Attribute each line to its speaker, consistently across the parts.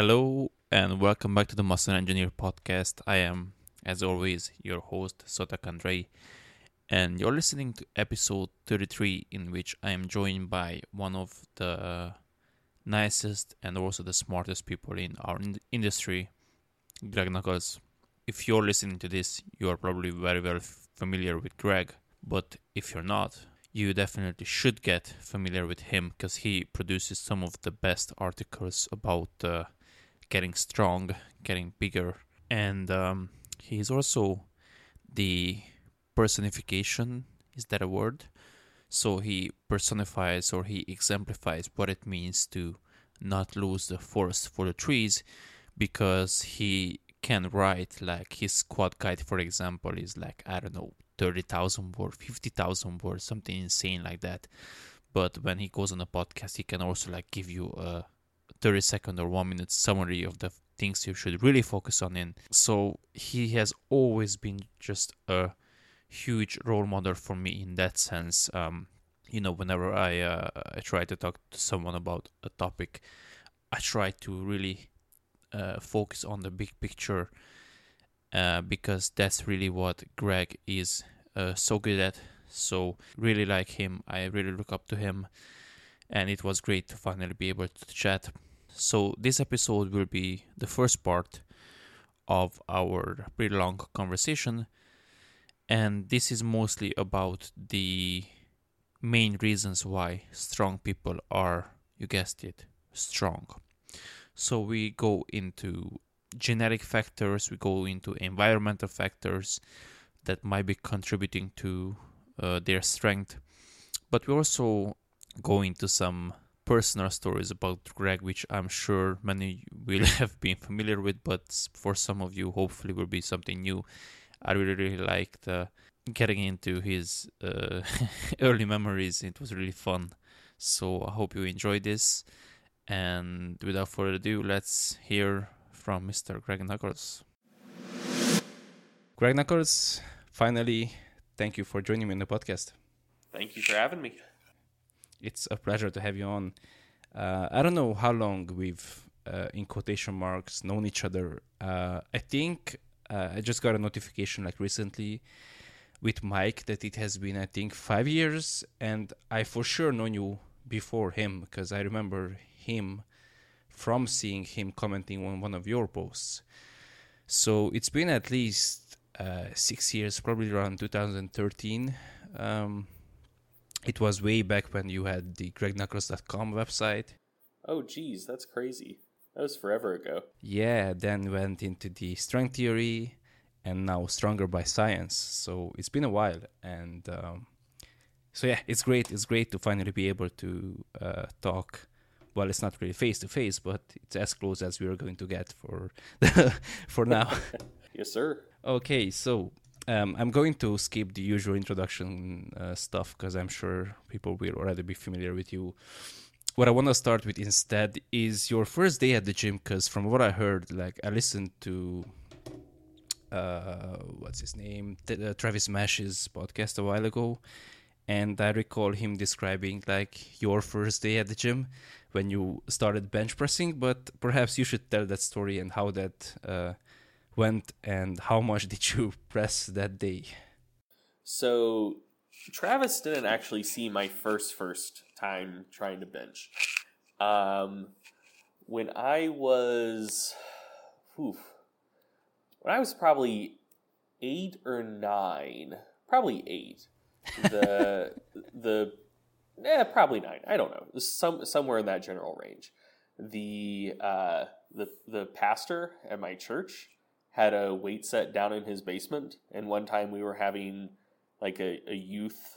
Speaker 1: Hello and welcome back to the Muscle Engineer podcast. I am, as always, your host, Sota Andrei, and you're listening to episode 33, in which I am joined by one of the nicest and also the smartest people in our in- industry, Greg Nuckols. If you're listening to this, you are probably very well familiar with Greg, but if you're not, you definitely should get familiar with him because he produces some of the best articles about uh, getting strong, getting bigger, and um, he's also the personification. Is that a word? So he personifies or he exemplifies what it means to not lose the forest for the trees because he can write like his squat guide for example is like i don't know 30,000 words 50,000 words something insane like that but when he goes on a podcast he can also like give you a 30 second or 1 minute summary of the things you should really focus on in. So he has always been just a huge role model for me in that sense um, you know whenever i uh, i try to talk to someone about a topic i try to really uh, focus on the big picture uh, because that's really what greg is uh, so good at. So really like him. I really look up to him. And it was great to finally be able to chat so, this episode will be the first part of our pretty long conversation, and this is mostly about the main reasons why strong people are, you guessed it, strong. So, we go into genetic factors, we go into environmental factors that might be contributing to uh, their strength, but we also go into some personal stories about Greg, which I'm sure many will have been familiar with, but for some of you, hopefully, will be something new. I really, really liked uh, getting into his uh, early memories. It was really fun. So I hope you enjoyed this. And without further ado, let's hear from Mr. Greg Nuckols. Greg Nuckols, finally, thank you for joining me in the podcast.
Speaker 2: Thank you for having me
Speaker 1: it's a pleasure to have you on. Uh, I don't know how long we've, uh, in quotation marks, known each other. Uh, I think uh, I just got a notification like recently with Mike that it has been, I think, five years, and I for sure known you before him because I remember him from seeing him commenting on one of your posts. So it's been at least uh, six years, probably around 2013. Um, it was way back when you had the gregnuckols.com website.
Speaker 2: Oh, geez, that's crazy. That was forever ago.
Speaker 1: Yeah, then went into the Strengtheory and now stronger by science. So it's been a while. And um, so, yeah, it's great. It's great to finally be able to uh, talk. Well, it's not really face to face, but it's as close as we are going to get for for now.
Speaker 2: yes, sir.
Speaker 1: Okay, so um, I'm going to skip the usual introduction uh, stuff because I'm sure people will already be familiar with you. What I want to start with instead is your first day at the gym because from what I heard, like I listened to uh, what's his name, T- uh, Travis Mash's podcast a while ago, and I recall him describing like your first day at the gym when you started bench pressing. But perhaps you should tell that story and how that uh, went and how much did you press that day?
Speaker 2: So Travis didn't actually see my first first time trying to bench. Um, when I was, whew, when I was probably eight or nine, probably eight. The the eh, probably nine. I don't know. Some somewhere in that general range. The uh, the the pastor at my church had a weight set down in his basement, and one time we were having like a, a youth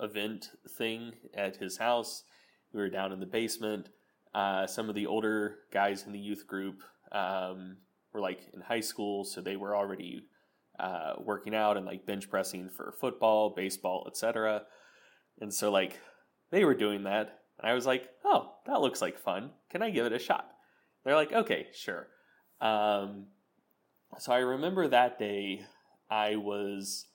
Speaker 2: event thing at his house. We were down in the basement. Uh, some of the older guys in the youth group um, were like in high school, so they were already uh, working out and like bench pressing for football, baseball, etc. And so like they were doing that, and I was like, "Oh, that looks like fun. Can I give it a shot?" They're like, "Okay, sure." Um, so I remember that day I was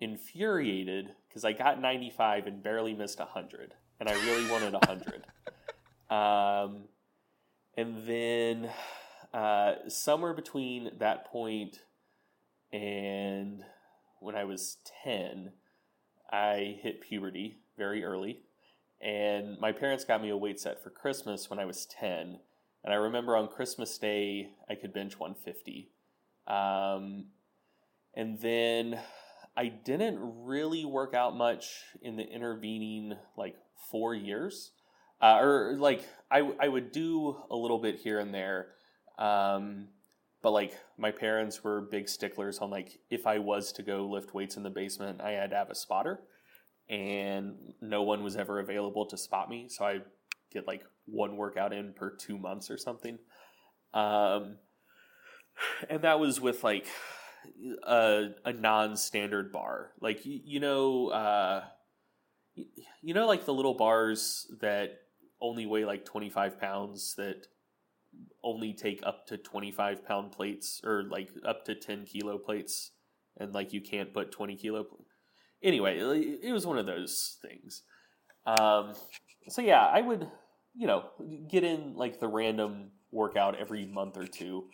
Speaker 2: infuriated because I got 95 and barely missed 100. And I really wanted 100. um, and then uh, somewhere between that point and when I was 10, I hit puberty very early. And my parents got me a weight set for Christmas when I was 10. And I remember on Christmas Day, I could bench 150. Um, and then I didn't really work out much in the intervening like four years. Uh, or like I, I would do a little bit here and there. Um, but like my parents were big sticklers on like if I was to go lift weights in the basement, I had to have a spotter, and no one was ever available to spot me. So I get like one workout in per two months or something. Um, and that was with like a, a non-standard bar, like you, you know, uh, you know, like the little bars that only weigh like twenty five pounds that only take up to 25 pound plates or like up to 10 kilo plates and like you can't put 20 kilo anyway it was one of those things. Um, so yeah i would you know get in like the random workout every month or two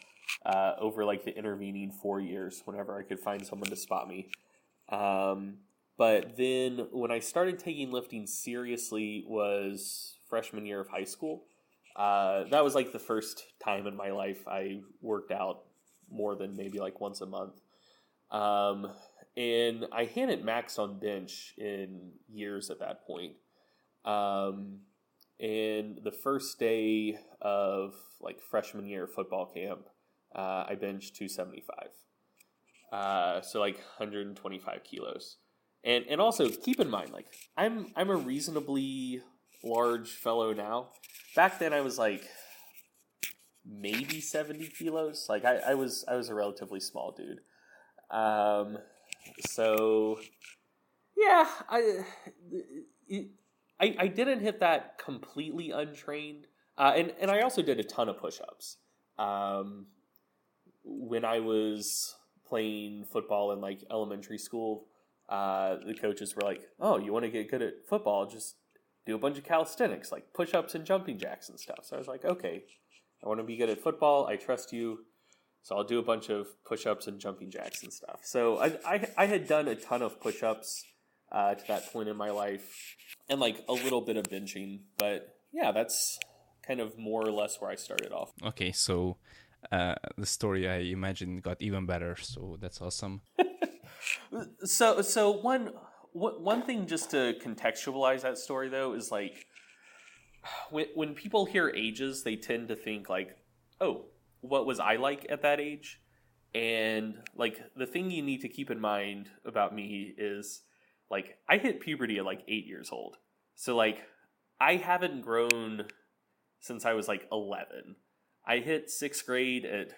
Speaker 2: uh, over like the intervening four years whenever i could find someone to spot me um, but then when i started taking lifting seriously was freshman year of high school uh, that was like the first time in my life I worked out more than maybe like once a month. Um, and I hadn't maxed on bench in years at that point. Um, and the first day of like freshman year football camp, uh, I benched 275. Uh, so like 125 kilos. And and also keep in mind, like I'm I'm a reasonably large fellow now. Back then, I was like maybe seventy kilos. Like I, I was I was a relatively small dude. Um, so yeah, I, I I didn't hit that completely untrained, uh, and and I also did a ton of push-ups. Um, when I was playing football in like elementary school, uh, the coaches were like, "Oh, you want to get good at football? Just do a bunch of calisthenics, like push ups and jumping jacks and stuff. So I was like, okay, I want to be good at football. I trust you. So I'll do a bunch of push ups and jumping jacks and stuff. So I, I, I had done a ton of push ups uh, to that point in my life and like a little bit of benching. But yeah, that's kind of more or less where I started off.
Speaker 3: Okay, so uh, the story I imagine got even better. So that's awesome.
Speaker 2: so so one one thing just to contextualize that story though is like when when people hear ages, they tend to think like, "Oh, what was I like at that age?" And like the thing you need to keep in mind about me is like I hit puberty at like 8 years old. So like I haven't grown since I was like 11. I hit 6th grade at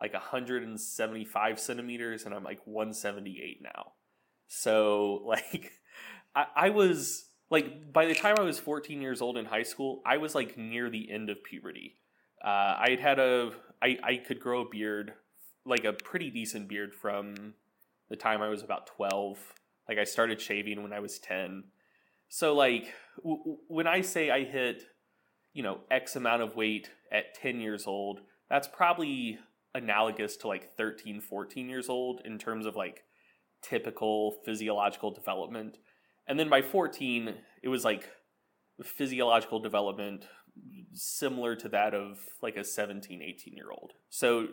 Speaker 2: like 175 centimeters and I'm like 178 now. So like I, I was like by the time I was 14 years old in high school, I was like near the end of puberty. Uh, I had had a I, I could grow a beard, like a pretty decent beard from the time I was about 12. Like I started shaving when I was 10. So like w- when I say I hit, you know, X amount of weight at 10 years old, that's probably analogous to like 13, 14 years old in terms of like typical physiological development. And then by 14, it was like physiological development similar to that of like a 17, 18 year old. So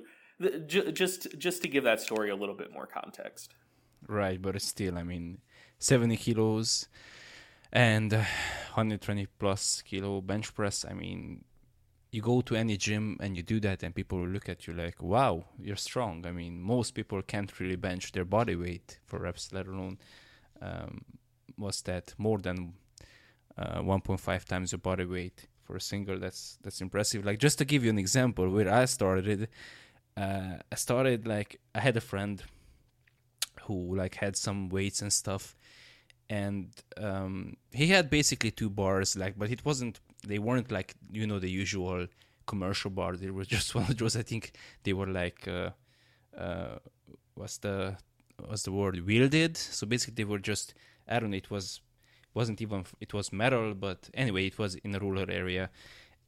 Speaker 2: just just to give that story a little bit more context.
Speaker 3: Right, but still, I mean, 70 kilos and 120 plus kilo bench press. I mean, you go to any gym and you do that and people will look at you like wow you're strong i mean most people can't really bench their body weight for reps let alone um, was that more than uh, 1.5 times your body weight for a single that's that's impressive like just to give you an example where i started uh, i started like i had a friend who like had some weights and stuff and um, he had basically two bars like but it wasn't they weren't like you know the usual commercial bar. They were just one of those. I think they were like uh, uh, what's the what's the word wielded. So basically, they were just I don't know. It was wasn't even it was metal, but anyway, it was in a rural area,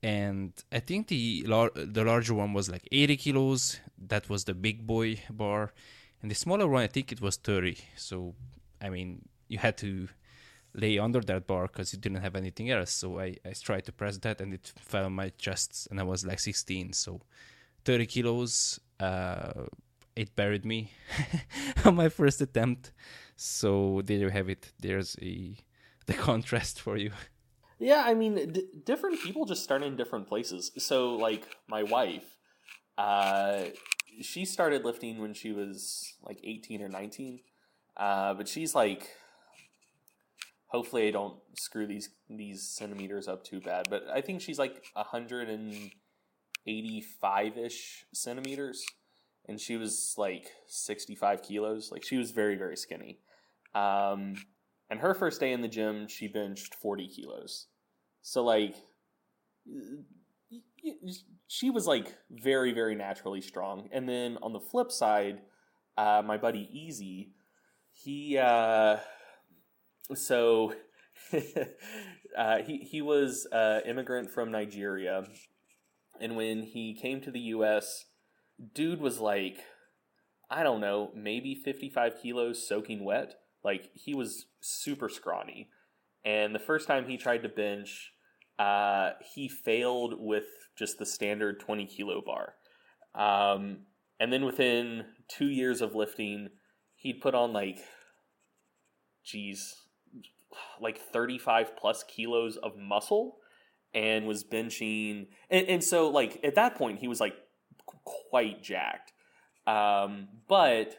Speaker 3: and I think the lar- the larger one was like 80 kilos. That was the big boy bar, and the smaller one I think it was 30. So I mean, you had to lay under that bar because you didn't have anything else. So I, I tried to press that and it fell on my chest and I was like 16. So 30 kilos, uh, it buried me on my first attempt. So there you have it. There's a the contrast for you.
Speaker 2: Yeah, I mean, d- different people just start in different places. So, like my wife, uh, she started lifting when she was like eighteen or nineteen, uh, but she's like, hopefully, I don't screw these these centimeters up too bad. But I think she's like hundred and eighty five ish centimeters, and she was like sixty five kilos. Like she was very very skinny. Um, and her first day in the gym, she benched 40 kilos. So, like, she was like very, very naturally strong. And then on the flip side, uh, my buddy Easy, he, uh, so uh, he, he was an immigrant from Nigeria. And when he came to the US, dude was like, I don't know, maybe 55 kilos soaking wet. Like he was super scrawny. And the first time he tried to bench, uh, he failed with just the standard 20 kilo bar. Um, and then within two years of lifting, he'd put on like, geez, like 35 plus kilos of muscle and was benching. And, and so, like, at that point, he was like quite jacked. Um, but,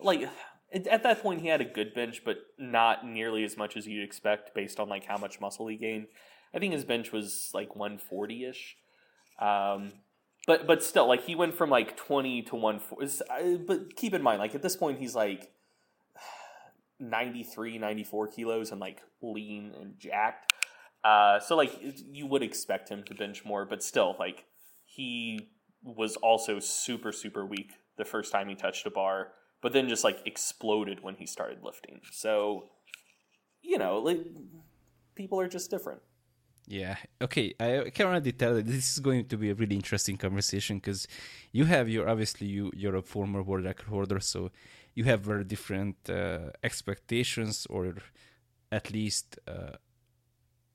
Speaker 2: like, at that point he had a good bench, but not nearly as much as you'd expect based on like how much muscle he gained. I think his bench was like 140 ish. Um, but but still, like he went from like 20 to 140. But keep in mind, like at this point, he's like 93, 94 kilos and like lean and jacked. Uh, so like you would expect him to bench more, but still, like he was also super super weak the first time he touched a bar but then just like exploded when he started lifting. So, you know, like people are just different.
Speaker 3: Yeah. Okay. I can already tell that this is going to be a really interesting conversation because you have your obviously you you're a former world record holder, so you have very different uh, expectations, or at least uh,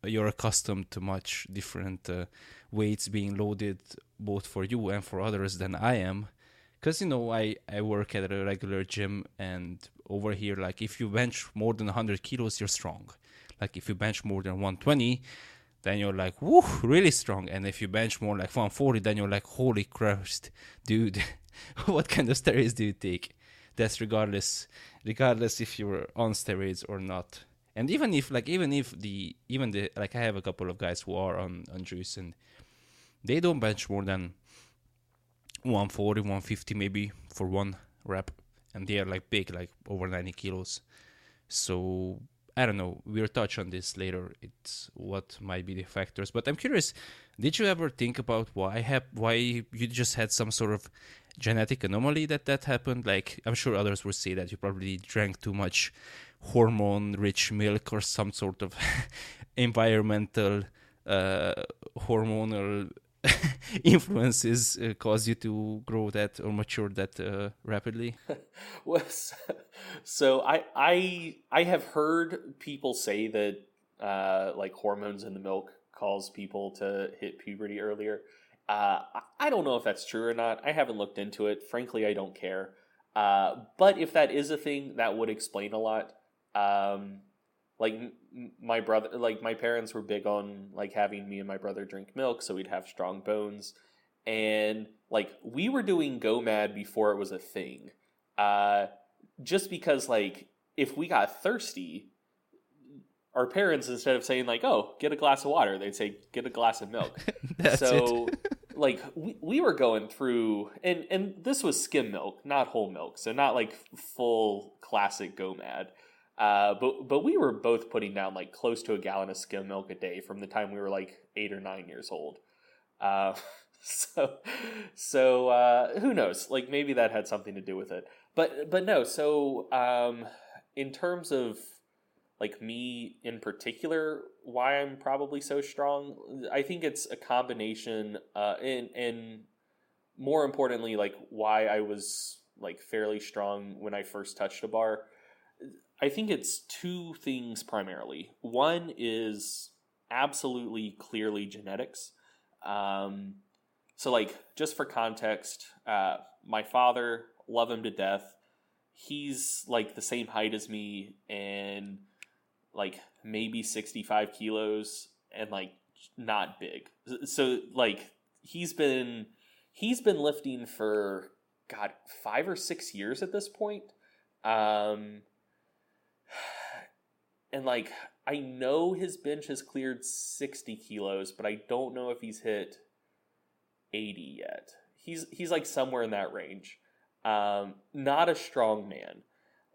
Speaker 3: you're accustomed to much different uh, weights being loaded both for you and for others than I am. Because you know I I work at a regular gym and over here like if you bench more than 100 kilos you're strong. Like if you bench more than 120 then you're like woo really strong. And if you bench more like 140 then you're like holy Christ dude what kind of steroids do you take that's regardless regardless if you're on steroids or not and even if like even if the even the like I have a couple of guys who are on on juice and they don't bench more than 140, 150 maybe for one rep, and they are like big, like over 90 kilos. So I don't know. We'll touch on this later. It's what might be the factors, but I'm curious. Did you ever think about why have why you just had some sort of genetic anomaly that that happened? Like I'm sure others would say that you probably drank too much hormone-rich milk or some sort of environmental uh, hormonal influences uh, cause you to grow that or mature that uh, rapidly?
Speaker 2: well, so I I I have heard people say that uh, like hormones in the milk cause people to hit puberty earlier. Uh, I don't know if that's true or not. I haven't looked into it. Frankly, I don't care. Uh, but if that is a thing, that would explain a lot. Um, like my brother like my parents were big on like having me and my brother drink milk so we'd have strong bones. And like we were doing GOMAD before it was a thing. Uh just because like if we got thirsty our parents instead of saying like oh get a glass of water they'd say get a glass of milk. So like we, we were going through and and this was skim milk not whole milk so not like full classic GOMAD uh, but but we were both putting down like close to a gallon of skim milk a day from the time we were like eight or nine years old. Uh, so so uh, who knows? Like maybe that had something to do with it. But but no. So um, in terms of like me in particular, why I'm probably so strong. I think it's a combination, uh, and and more importantly, like why I was like fairly strong when I first touched a bar. I think it's two things primarily. One is absolutely clearly genetics. Um, so, like, just for context, uh, my father, love him to death. He's like the same height as me and like maybe 65 kilos and like not big. So, like, he's been he's been lifting for god five or six years at this point um and like i know his bench has cleared 60 kilos but i don't know if he's hit 80 yet. He's he's like somewhere in that range. Um not a strong man.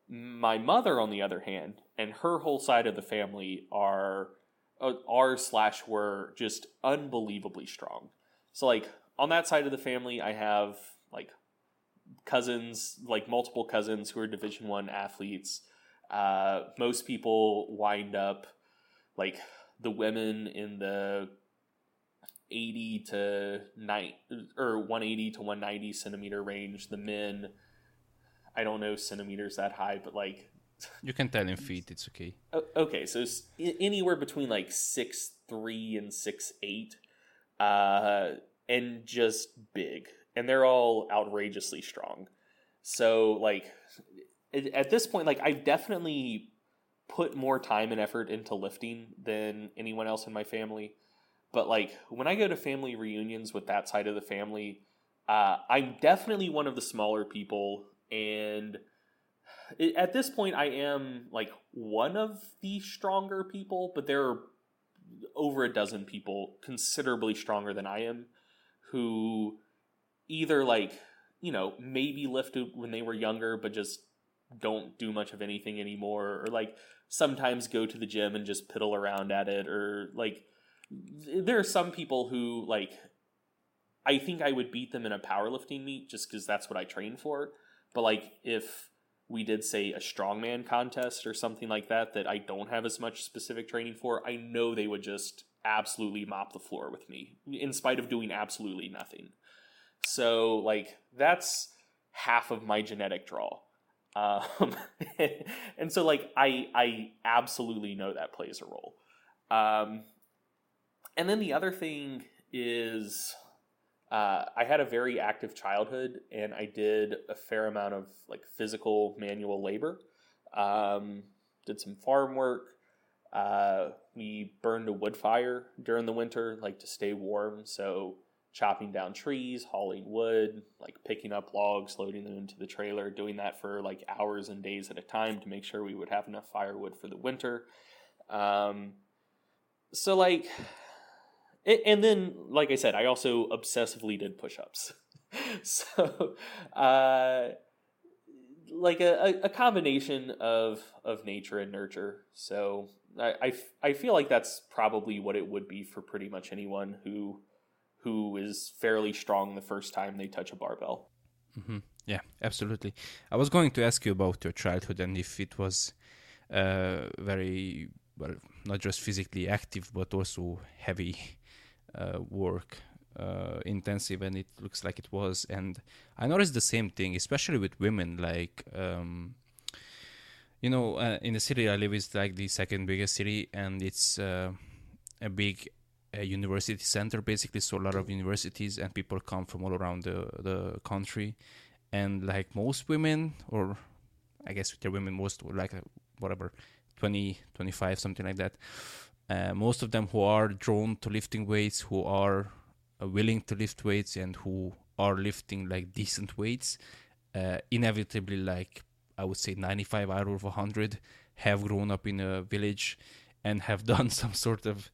Speaker 2: My mother on the other hand and her whole side of the family are uh, are slash were just unbelievably strong. So like on that side of the family, I have like cousins, like multiple cousins who are Division One athletes. Uh, most people wind up like the women in the 80 to 9 or 180 to 190 centimeter range. The men, I don't know centimeters that high, but like
Speaker 3: you can tell in feet. It's okay.
Speaker 2: Okay, so it's anywhere between like six three and six eight. Uh, and just big, and they're all outrageously strong. So like at this point, like I've definitely put more time and effort into lifting than anyone else in my family. But like when I go to family reunions with that side of the family, uh, I'm definitely one of the smaller people, and at this point, I am like one of the stronger people. But there are over a dozen people considerably stronger than I am who either like you know maybe lifted when they were younger but just don't do much of anything anymore or like sometimes go to the gym and just piddle around at it or like there are some people who like I think I would beat them in a powerlifting meet just because that's what I train for. But like if we did say a strongman contest or something like that that I don't have as much specific training for, I know they would just absolutely mop the floor with me in spite of doing absolutely nothing. So like that's half of my genetic draw. Um, and so like I I absolutely know that plays a role. Um, and then the other thing is uh, I had a very active childhood and I did a fair amount of like physical manual labor. Um, did some farm work, uh, we burned a wood fire during the winter, like to stay warm. So chopping down trees, hauling wood, like picking up logs, loading them into the trailer, doing that for like hours and days at a time to make sure we would have enough firewood for the winter. Um, so like, and then like I said, I also obsessively did push-ups. so, uh, like a, a combination of of nature and nurture. So I, I, I feel like that's probably what it would be for pretty much anyone who who is fairly strong the first time they touch a barbell.
Speaker 3: Mm-hmm. Yeah, absolutely. I was going to ask you about your childhood and if it was uh, very well, not just physically active but also heavy uh, work, uh, intensive, and it looks like it was. And I noticed the same thing, especially with women, like. Um, you know, uh, in the city I live is like the second biggest city, and it's uh, a big uh, university center basically. So a lot of universities and people come from all around the the country, and like most women, or I guess they're women, most like uh, whatever, 20, 25, something like that. Uh, most of them who are drawn to lifting weights, who are uh, willing to lift weights, and who are lifting like decent weights, inevitably like I would say 95 out of 100 have grown up in a village and have done some sort of uh,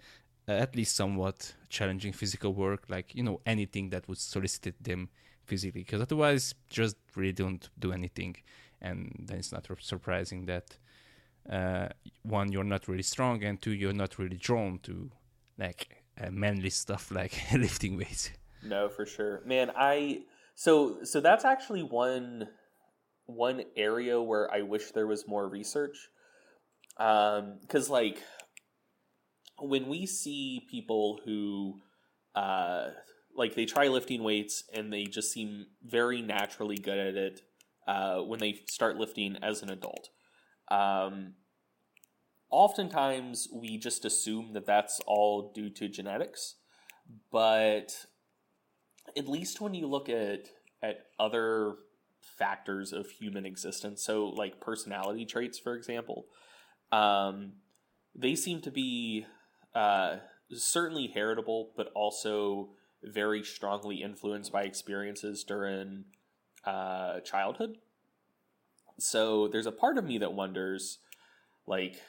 Speaker 3: at least somewhat challenging physical work, like you know anything that would solicit them physically, because otherwise just really don't do anything, and then it's not surprising that uh, one you're not really strong, and two you're not really drawn to like uh, manly stuff like lifting weights.
Speaker 2: No, for sure, man. I so so that's actually one one area where I wish there was more research. because um, like when we see people who uh, like they try lifting weights and they just seem very naturally good at it uh, when they start lifting as an adult. Um, oftentimes we just assume that that's all due to genetics, but at least when you look at at other factors of human existence, so like personality traits, for example, um, they seem to be uh, certainly heritable, but also very strongly influenced by experiences during uh, childhood. So there's a part of me that wonders, like,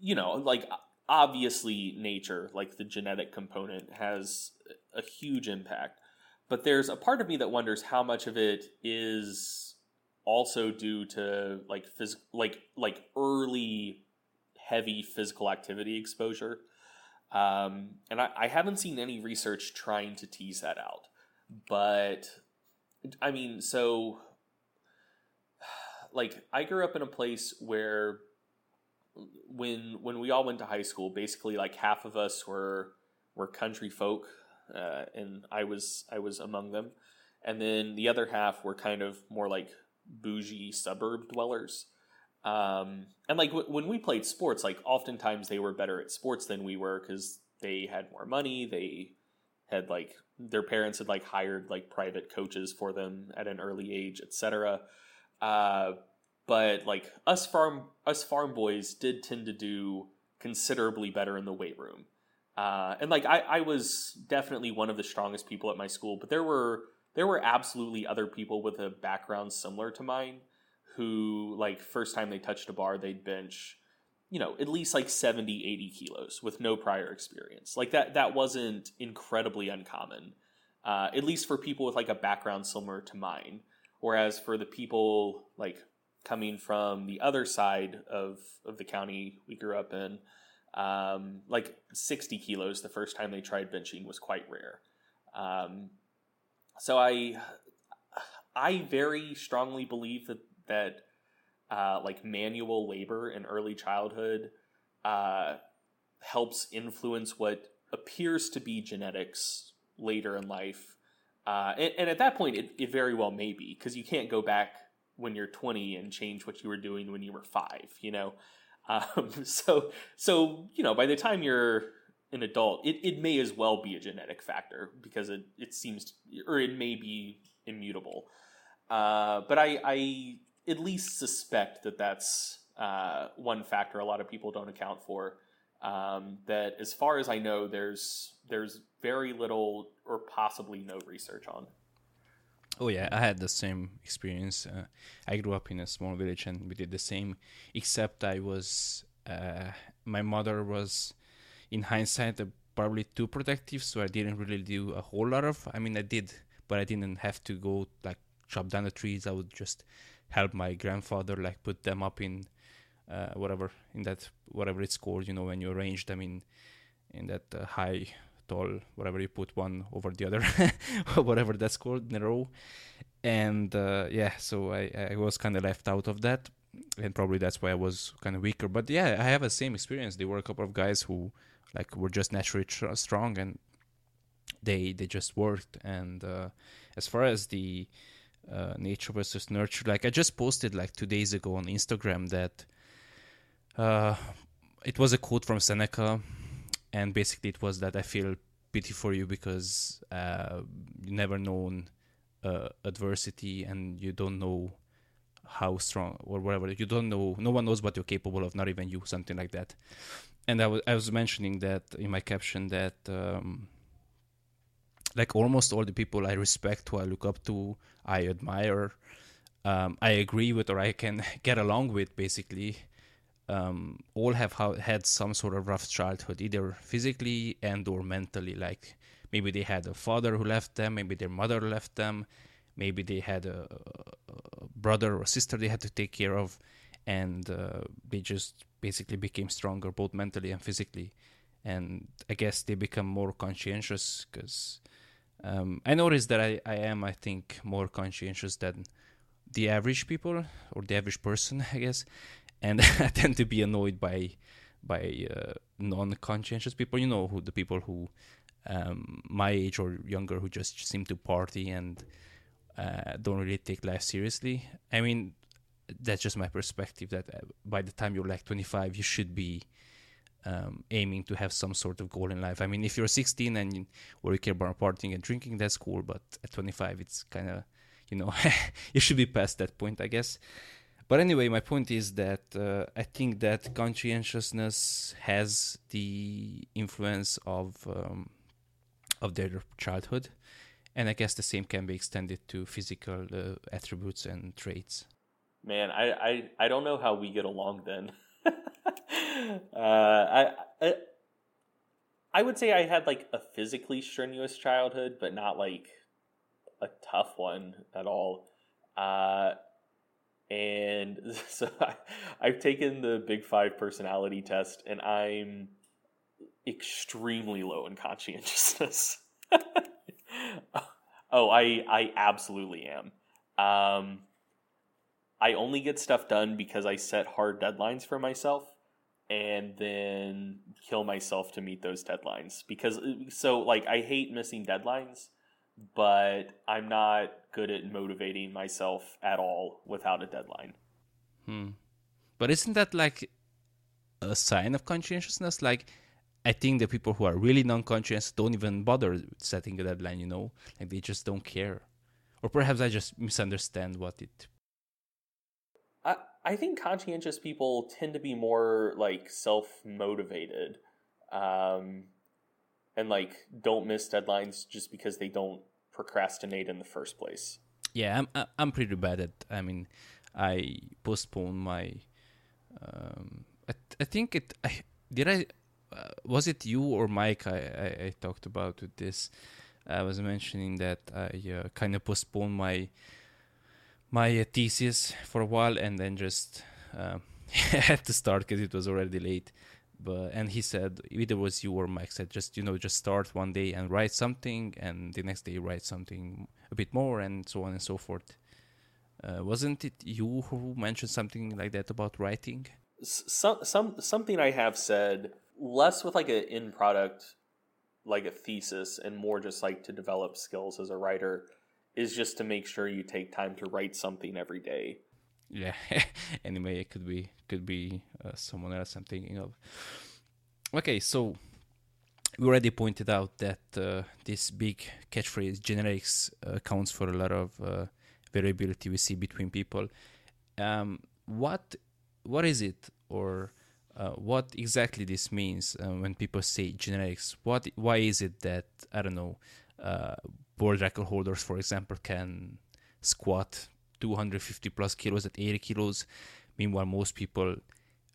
Speaker 2: you know, like obviously nature, like the genetic component, has a huge impact. But there's a part of me that wonders how much of it is also due to like phys- like like early heavy physical activity exposure. Um, and I, I haven't seen any research trying to tease that out. But I mean, so like I grew up in a place where when when we all went to high school, basically like half of us were were country folk, uh, and I was I was among them, and then the other half were kind of more like bougie suburb dwellers. Um, and like w- when we played sports, like oftentimes they were better at sports than we were because they had more money. They had like their parents had like hired like private coaches for them at an early age, etc. Uh, but like us farm us farm boys did tend to do considerably better in the weight room. Uh, and like I, I was definitely one of the strongest people at my school, but there were there were absolutely other people with a background similar to mine who like first time they touched a bar they'd bench you know at least like 70 80 kilos with no prior experience. Like that that wasn't incredibly uncommon uh, at least for people with like a background similar to mine. Whereas for the people like coming from the other side of of the county we grew up in um, like 60 kilos the first time they tried benching was quite rare. Um, so i i very strongly believe that that uh, like manual labor in early childhood uh, helps influence what appears to be genetics later in life. Uh, and, and, at that point, it, it very well may be because you can't go back when you're 20 and change what you were doing when you were five. You know, um, so so you know by the time you're an adult, it, it may as well be a genetic factor because it, it seems or it may be immutable. Uh, but I, I at least suspect that that's uh, one factor a lot of people don't account for. Um, that, as far as I know, there's there's very little or possibly no research on.
Speaker 3: Oh yeah, I had the same experience. Uh, I grew up in a small village, and we did the same. Except I was, uh, my mother was, in hindsight, probably too protective, so I didn't really do a whole lot of. I mean, I did, but I didn't have to go like chop down the trees. I would just help my grandfather like put them up in uh, whatever in that whatever it's called you know when you arrange them in in that uh, high tall whatever you put one over the other whatever that's called in a row. And uh, yeah so i i was kind of left out of that and probably that's why i was kind of weaker. But yeah i have the same experience. There were a couple of guys who like were just naturally tr- strong and they they just worked. And uh, as far as the uh, nature versus nurture. Like I just posted like two days ago on Instagram that uh, it was a quote from Seneca, and basically it was that I feel pity for you because uh, you never known uh, adversity and you don't know how strong or whatever you don't know no one knows what you're capable of not even you something like that and i was i was mentioning that in my caption that um, like almost all the people I respect, who I look up to, I admire, um, I agree with, or I can get along with, basically, um, all have ha- had some sort of rough childhood, either physically and or mentally. Like maybe they had a father who left them, maybe their mother left them, maybe they had a, a brother or sister they had to take care of, and uh, they just basically became stronger both mentally and physically. And I guess they become more conscientious because um, I noticed that I, I am, I think, more conscientious than the average people or the average person, I guess. and I tend to be annoyed by by uh, non-conscientious people. You know, who the people who um, my age or younger who just seem to party and uh, don't really take life seriously. I mean, that's just my perspective. That uh, by the time you're like 25, you should be um, aiming to have some sort of goal in life. I mean, if you're 16 and you, or you care about partying and drinking, that's cool. But at 25, it's kind of, you know, you should be past that point, I guess. But anyway, my point is that uh, I think that conscientiousness has the influence of um, of their childhood, and I guess the same can be extended to physical uh, attributes and traits.
Speaker 2: Man, I, I I don't know how we get along then. uh, I, I I would say I had like a physically strenuous childhood, but not like a tough one at all. Uh, and so I, I've taken the Big Five personality test, and I'm extremely low in conscientiousness. oh, I I absolutely am. Um, I only get stuff done because I set hard deadlines for myself and then kill myself to meet those deadlines because so like I hate missing deadlines but I'm not good at motivating myself at all without a deadline.
Speaker 3: Hmm. But isn't that like a sign of conscientiousness like I think the people who are really non-conscious don't even bother setting a deadline, you know? Like they just don't care. Or perhaps I just misunderstand what it
Speaker 2: I I think conscientious people tend to be more like self-motivated. Um and like don't miss deadlines just because they don't procrastinate in the first place.
Speaker 3: Yeah, I'm I'm pretty bad at I mean, I postpone my um I, I think it I did I uh, was it you or Mike I, I, I, talked about with this? I was mentioning that I uh, kind of postponed my my uh, thesis for a while and then just uh, had to start because it was already late. But and he said either was you or Mike said just you know just start one day and write something and the next day write something a bit more and so on and so forth. Uh, wasn't it you who mentioned something like that about writing?
Speaker 2: Some some something I have said less with like an end product like a thesis and more just like to develop skills as a writer is just to make sure you take time to write something every day.
Speaker 3: Yeah anyway it could be could be uh, someone else i'm thinking of. Okay so we already pointed out that uh, this big catchphrase genetics uh, accounts for a lot of uh, variability we see between people. Um, what what is it or uh, what exactly this means uh, when people say genetics. What, why is it that I don't know, uh, world record holders, for example, can squat 250 plus kilos at 80 kilos, meanwhile most people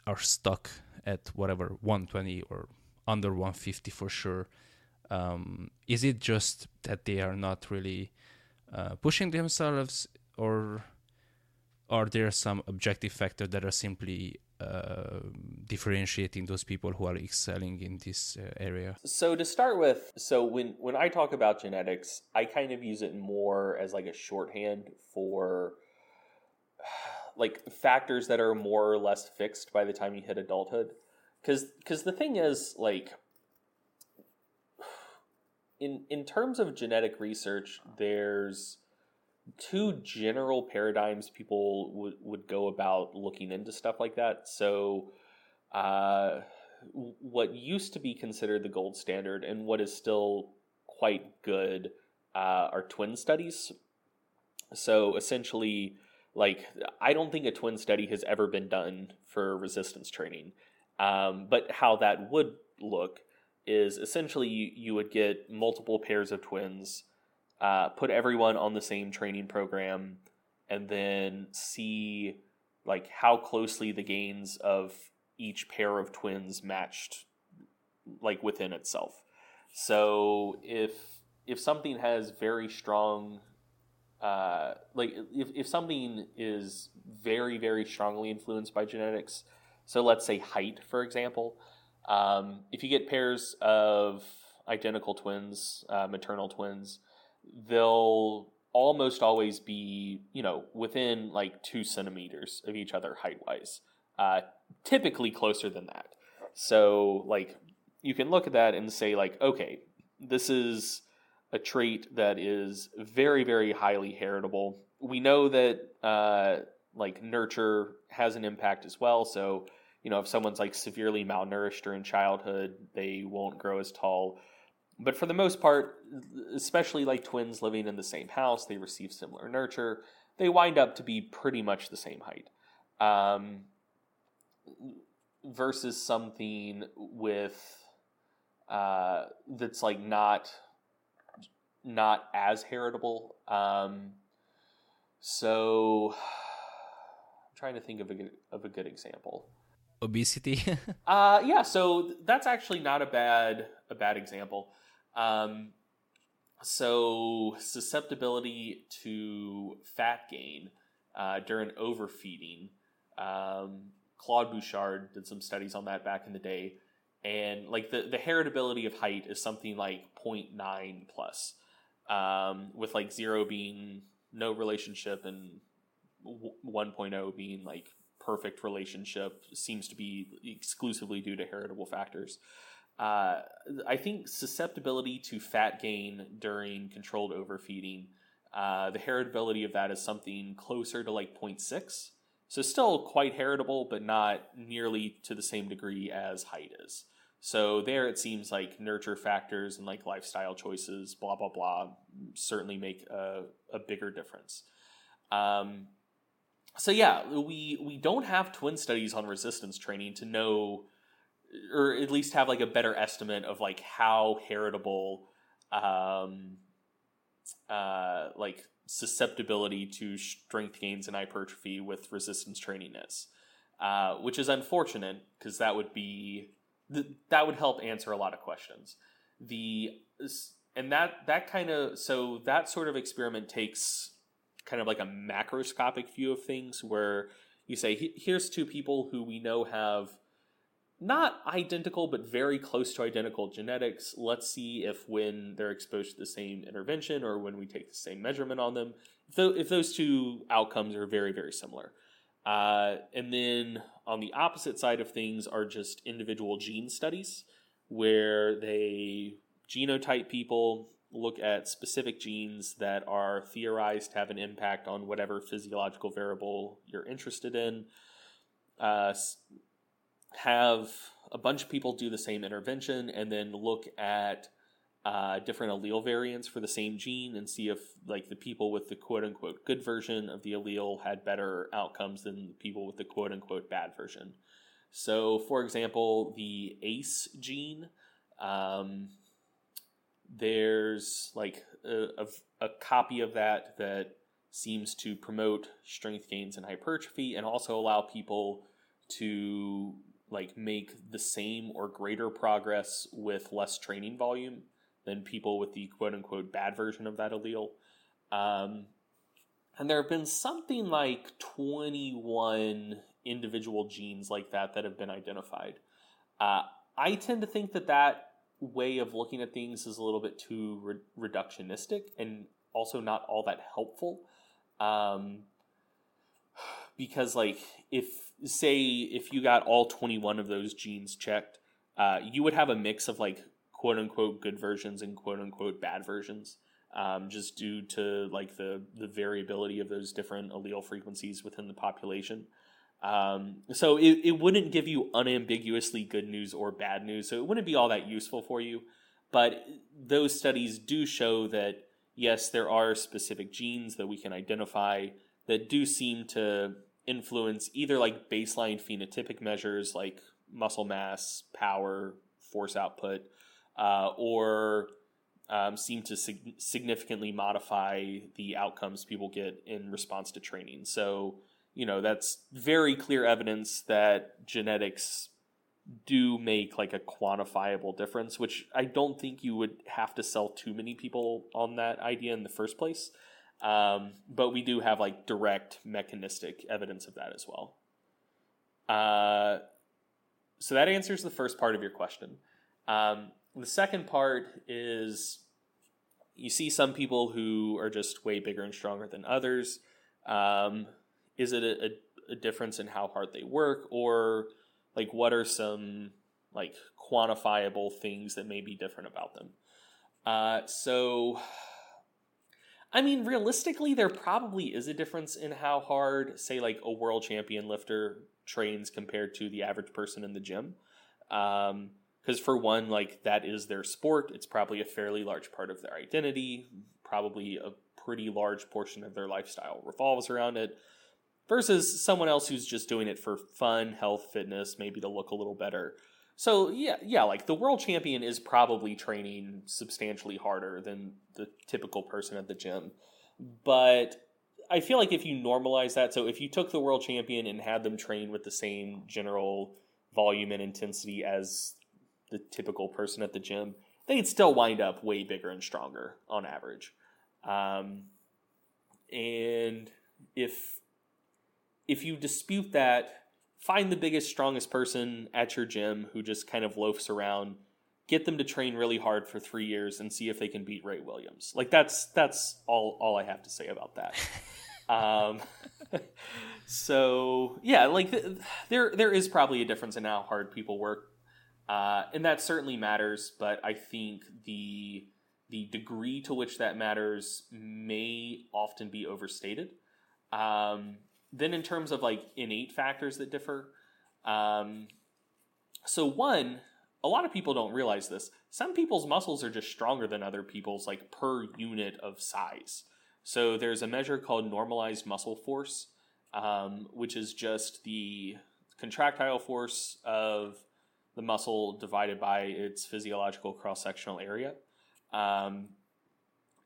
Speaker 3: are stuck at whatever 120 or under 150 for sure. Um, is it just that they are not really uh, pushing themselves, or are there some objective factors that are simply uh, differentiating those people who are excelling in this uh, area?
Speaker 2: So to start with, so when when I talk about genetics, I kind of use it more as like a shorthand for like factors that are more or less fixed by the time you hit adulthood. Cuz cuz the thing is like in in terms of genetic research, there's two general paradigms people would, would go about looking into stuff like that. So, uh, what used to be considered the gold standard and what is still quite good uh, are twin studies. So, essentially, like, I don't think a twin study has ever been done for resistance training. Um, but how that would look is essentially you, you would get multiple pairs of twins uh, put everyone on the same training program, and then see like how closely the gains of each pair of twins matched like within itself. So if if something has very strong uh, like if, if something is very very strongly influenced by genetics so let's say height for example um, if you get pairs of identical twins uh, maternal twins they'll almost always be, you know, within like two centimeters of each other height wise. uh, typically closer than that. So, like, you can look at that and say, like, okay, this is a trait that is very, very highly heritable. We know that, uh, like, nurture has an impact as well. So, you know, if someone's like severely malnourished during childhood, they won't grow as tall. But for the most part, especially like twins living in the same house, they receive similar nurture. They wind up to be pretty much the same height. Um, versus something with uh, that's like not not as heritable. Um, so I'm trying to think of a good, of a good example.
Speaker 3: Obesity.
Speaker 2: uh, yeah. So that's actually not a bad a bad example. Um, so susceptibility to fat gain uh, during overfeeding. Um, Claude Bouchard did some studies on that back in the day, and like the the heritability of height is something like 0.9 plus, um, with like zero being no relationship and 1.0 being like perfect relationship seems to be exclusively due to heritable factors. Uh, I think susceptibility to fat gain during controlled overfeeding, uh, the heritability of that is something closer to like 0.6. So still quite heritable, but not nearly to the same degree as height is. So there it seems like nurture factors and like lifestyle choices, blah, blah, blah, certainly make a, a bigger difference. Um, so yeah, we, we don't have twin studies on resistance training to know, or at least have like a better estimate of like how heritable, um, uh, like susceptibility to strength gains and hypertrophy with resistance training is, uh, which is unfortunate because that would be that would help answer a lot of questions. The and that that kind of so that sort of experiment takes kind of like a macroscopic view of things where you say here's two people who we know have not identical but very close to identical genetics. Let's see if when they're exposed to the same intervention or when we take the same measurement on them, if, th- if those two outcomes are very, very similar. Uh, and then on the opposite side of things are just individual gene studies where they genotype people, look at specific genes that are theorized to have an impact on whatever physiological variable you're interested in. Uh, have a bunch of people do the same intervention and then look at uh, different allele variants for the same gene and see if like the people with the quote unquote good version of the allele had better outcomes than the people with the quote unquote bad version. So, for example, the ACE gene, um, there's like a, a, a copy of that that seems to promote strength gains and hypertrophy and also allow people to like make the same or greater progress with less training volume than people with the quote unquote bad version of that allele. Um, and there have been something like 21 individual genes like that that have been identified. Uh, I tend to think that that way of looking at things is a little bit too re- reductionistic and also not all that helpful. Um, because, like, if say if you got all 21 of those genes checked, uh, you would have a mix of like quote unquote good versions and quote unquote bad versions, um, just due to like the the variability of those different allele frequencies within the population. Um, so it, it wouldn't give you unambiguously good news or bad news. So it wouldn't be all that useful for you. But those studies do show that yes, there are specific genes that we can identify that do seem to influence either like baseline phenotypic measures like muscle mass, power, force output, uh, or um, seem to sig- significantly modify the outcomes people get in response to training. So, you know, that's very clear evidence that genetics do make like a quantifiable difference, which I don't think you would have to sell too many people on that idea in the first place. Um, but we do have like direct mechanistic evidence of that as well. Uh, so that answers the first part of your question. Um, the second part is you see some people who are just way bigger and stronger than others. Um, is it a, a, a difference in how hard they work or like what are some like quantifiable things that may be different about them uh, so i mean realistically there probably is a difference in how hard say like a world champion lifter trains compared to the average person in the gym. Um, because for one like that is their sport. It's probably a fairly large part of their identity probably a pretty large portion of their lifestyle revolves around it versus someone else who's just doing it for fun health fitness maybe to look a little better so yeah yeah like the world champion is probably training substantially harder than the typical person at the gym but i feel like if you normalize that so if you took the world champion and had them train with the same general volume and intensity as the typical person at the gym, they'd still wind up way bigger and stronger on average. Um, and if if you dispute that, find the biggest, strongest person at your gym who just kind of loafs around. Get them to train really hard for three years and see if they can beat Ray Williams. Like that's that's all all I have to say about that. um, so yeah, like th- there there is probably a difference in how hard people work uh, and that certainly matters, but I think the the degree to which that matters may often be overstated. Um, then, in terms of like innate factors that differ, um, so one, a lot of people don't realize this. Some people's muscles are just stronger than other people's, like per unit of size. So there's a measure called normalized muscle force, um, which is just the contractile force of the muscle divided by its physiological cross sectional area. Um,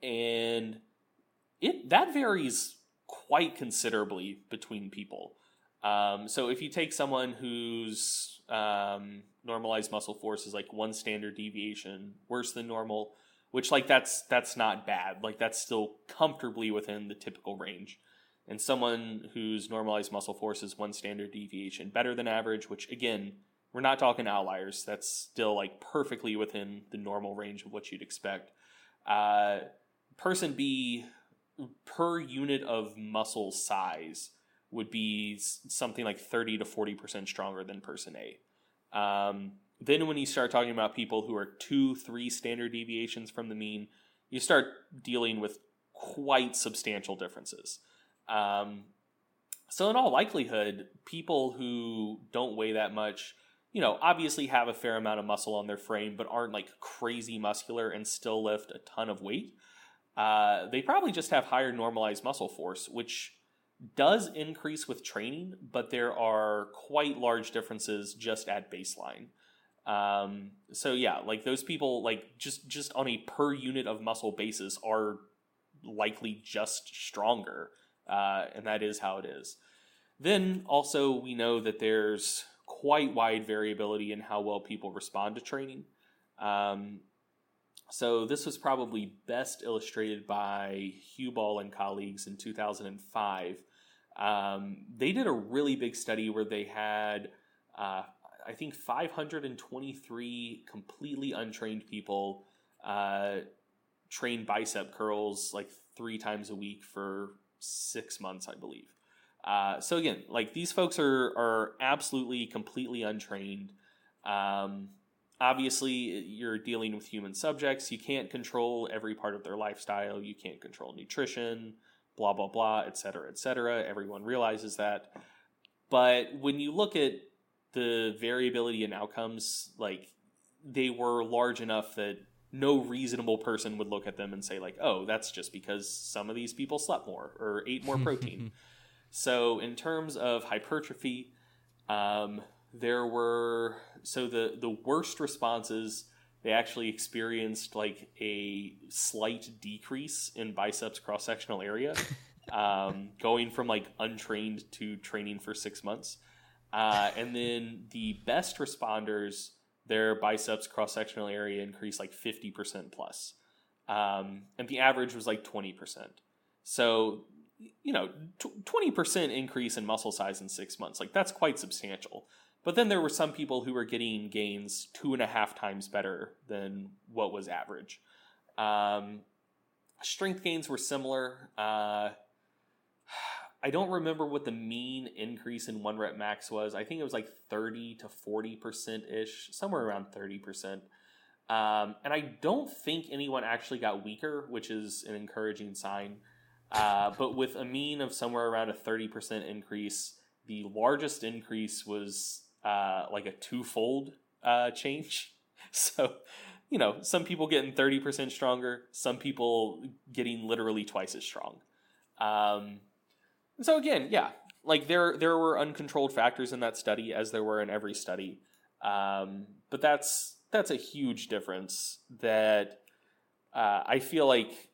Speaker 2: and it that varies quite considerably between people. Um, so if you take someone whose um, normalized muscle force is like one standard deviation worse than normal, which like that's that's not bad. Like that's still comfortably within the typical range. And someone whose normalized muscle force is one standard deviation better than average, which again we're not talking outliers. That's still like perfectly within the normal range of what you'd expect. Uh, person B per unit of muscle size would be something like 30 to 40% stronger than person A. Um, then when you start talking about people who are two, three standard deviations from the mean, you start dealing with quite substantial differences. Um, so in all likelihood, people who don't weigh that much you know, obviously have a fair amount of muscle on their frame, but aren't like crazy muscular and still lift a ton of weight. Uh, they probably just have higher normalized muscle force, which does increase with training, but there are quite large differences just at baseline. Um, so yeah, like those people, like just just on a per unit of muscle basis, are likely just stronger, uh, and that is how it is. Then also we know that there's quite wide variability in how well people respond to training. Um, so this was probably best illustrated by Hubal and colleagues in 2005. Um, they did a really big study where they had, uh, I think, 523 completely untrained people uh, train bicep curls like three times a week for six months, I believe. Uh, so again, like these folks are are absolutely completely untrained. Um, obviously, you're dealing with human subjects. You can't control every part of their lifestyle. You can't control nutrition, blah blah blah, etc cetera, et cetera. Everyone realizes that. But when you look at the variability in outcomes, like they were large enough that no reasonable person would look at them and say like, "Oh, that's just because some of these people slept more or ate more protein." So in terms of hypertrophy, um, there were so the the worst responses they actually experienced like a slight decrease in biceps cross sectional area, um, going from like untrained to training for six months, uh, and then the best responders their biceps cross sectional area increased like fifty percent plus, um, and the average was like twenty percent. So you know, twenty percent increase in muscle size in six months. Like that's quite substantial. But then there were some people who were getting gains two and a half times better than what was average. Um, strength gains were similar. Uh, I don't remember what the mean increase in one rep max was. I think it was like 30 to 40% ish, somewhere around 30%. Um, and I don't think anyone actually got weaker, which is an encouraging sign. Uh, but with a mean of somewhere around a 30% increase, the largest increase was uh, like a twofold uh, change. So, you know, some people getting 30% stronger, some people getting literally twice as strong. Um, so again, yeah, like there there were uncontrolled factors in that study, as there were in every study. Um, but that's that's a huge difference that uh, I feel like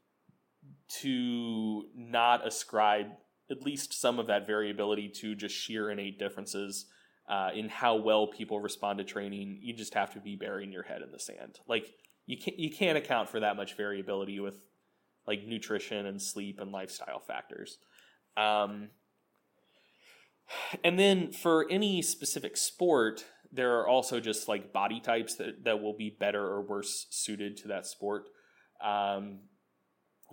Speaker 2: to not ascribe at least some of that variability to just sheer innate differences uh, in how well people respond to training. You just have to be burying your head in the sand. Like you can't you can't account for that much variability with like nutrition and sleep and lifestyle factors. Um, and then for any specific sport, there are also just like body types that, that will be better or worse suited to that sport. Um,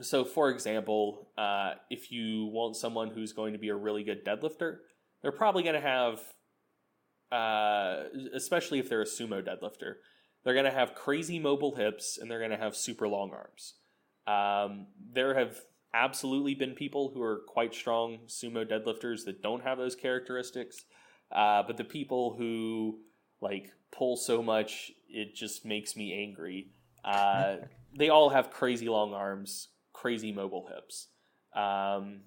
Speaker 2: so, for example, uh, if you want someone who's going to be a really good deadlifter, they're probably going to have, uh, especially if they're a sumo deadlifter, they're going to have crazy mobile hips and they're going to have super long arms. Um, there have absolutely been people who are quite strong sumo deadlifters that don't have those characteristics. Uh, but the people who like pull so much, it just makes me angry. Uh, they all have crazy long arms, crazy mobile hips. Um,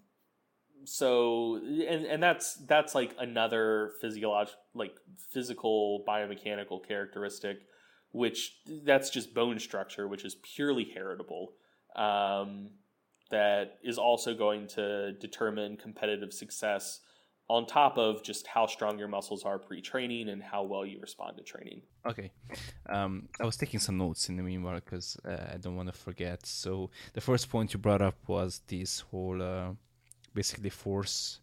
Speaker 2: so and and that's that's like another physiological like physical biomechanical characteristic which that's just bone structure which is purely heritable um, that is also going to determine competitive success on top of just how strong your muscles are pre-training and how well you respond to training.
Speaker 3: Okay, um, I was taking some notes in the meanwhile because uh, I don't want to forget. So the first point you brought up was this whole uh, basically force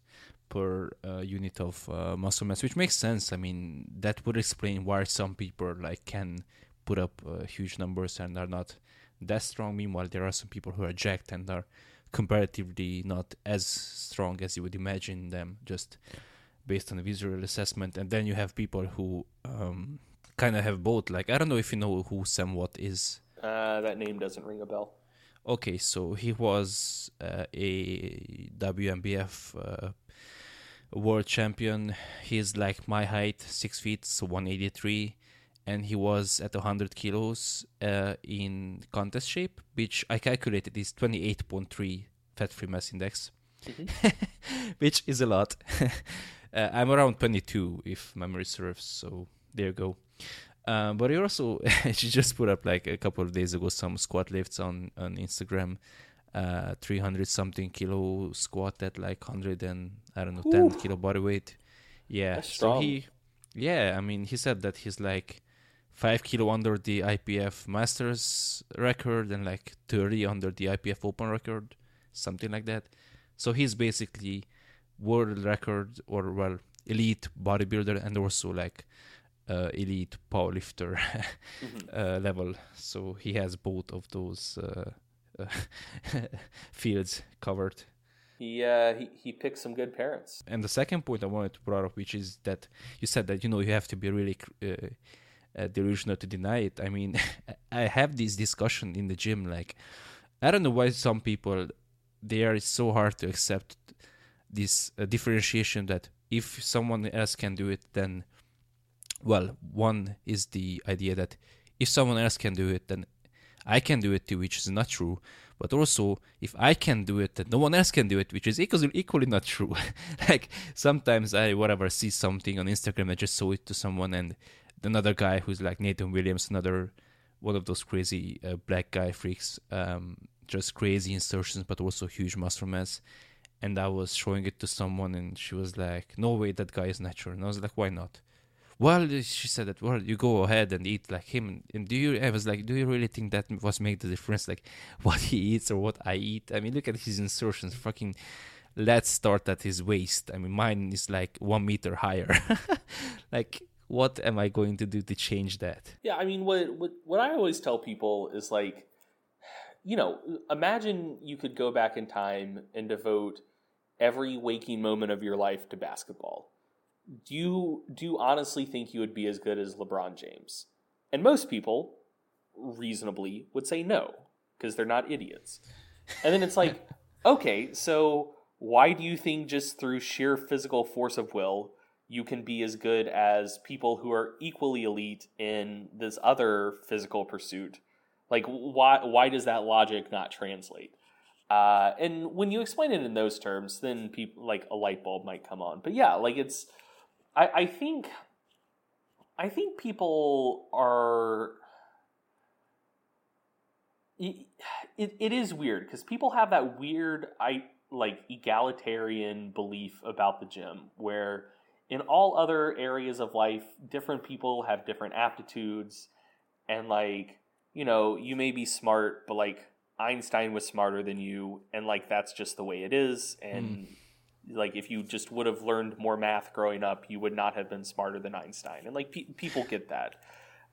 Speaker 3: per uh, unit of uh, muscle mass, which makes sense. I mean, that would explain why some people like can put up uh, huge numbers and are not that strong. Meanwhile, there are some people who are jacked and are comparatively not as strong as you would imagine them just based on a visual assessment. And then you have people who um, kind of have both. Like, I don't know if you know who Sam Watt is.
Speaker 2: Uh, that name doesn't ring a bell.
Speaker 3: Okay, so he was uh, a WNBF uh, world champion. He's like my height, six feet, so 183 and he was at 100 kilos uh, in contest shape, which I calculated is 28.3 fat free mass index, mm-hmm. which is a lot. uh, I'm around 22 if memory serves, so there you go. Uh, but he also she just put up like a couple of days ago some squat lifts on on Instagram, uh, 300 something kilo squat at like 100 and I don't know Ooh. 10 kilo body weight. Yeah, so he, yeah, I mean he said that he's like five kilo under the IPF Masters record and like 30 under the IPF Open record, something like that. So he's basically world record or well elite bodybuilder and also like uh, elite powerlifter mm-hmm. uh, level. So he has both of those uh, fields covered.
Speaker 2: He, uh, he he picked some good parents.
Speaker 3: And the second point I wanted to bring up, which is that you said that you know you have to be really uh, uh, delusional to deny it. I mean, I have this discussion in the gym. Like, I don't know why some people they are so hard to accept this uh, differentiation that if someone else can do it, then well, one is the idea that if someone else can do it, then I can do it too, which is not true. But also, if I can do it, then no one else can do it, which is equally, equally not true. like sometimes I whatever see something on Instagram, I just show it to someone, and another guy who's like Nathan Williams, another one of those crazy uh, black guy freaks, um, just crazy insertions, but also huge muscle mass. And I was showing it to someone, and she was like, "No way, that guy is natural." And I was like, "Why not?" Well, uh, she said that. Well, you go ahead and eat like him. And do you? I was like, do you really think that was make the difference? Like what he eats or what I eat? I mean, look at his insertions. Fucking let's start at his waist. I mean, mine is like one meter higher. like what am I going to do to change that?
Speaker 2: Yeah, I mean, what what what I always tell people is like, you know, imagine you could go back in time and devote every waking moment of your life to basketball, do you do you honestly think you would be as good as LeBron James? And most people reasonably would say no because they're not idiots. And then it's like, okay, so why do you think just through sheer physical force of will you can be as good as people who are equally elite in this other physical pursuit? Like, why why does that logic not translate? Uh, and when you explain it in those terms, then people like a light bulb might come on. But yeah, like it's, I, I think, I think people are. It, it, is weird because people have that weird I like egalitarian belief about the gym where in all other areas of life different people have different aptitudes and like you know you may be smart but like Einstein was smarter than you, and like that's just the way it is. And mm. Like if you just would have learned more math growing up, you would not have been smarter than Einstein. And like pe- people get that.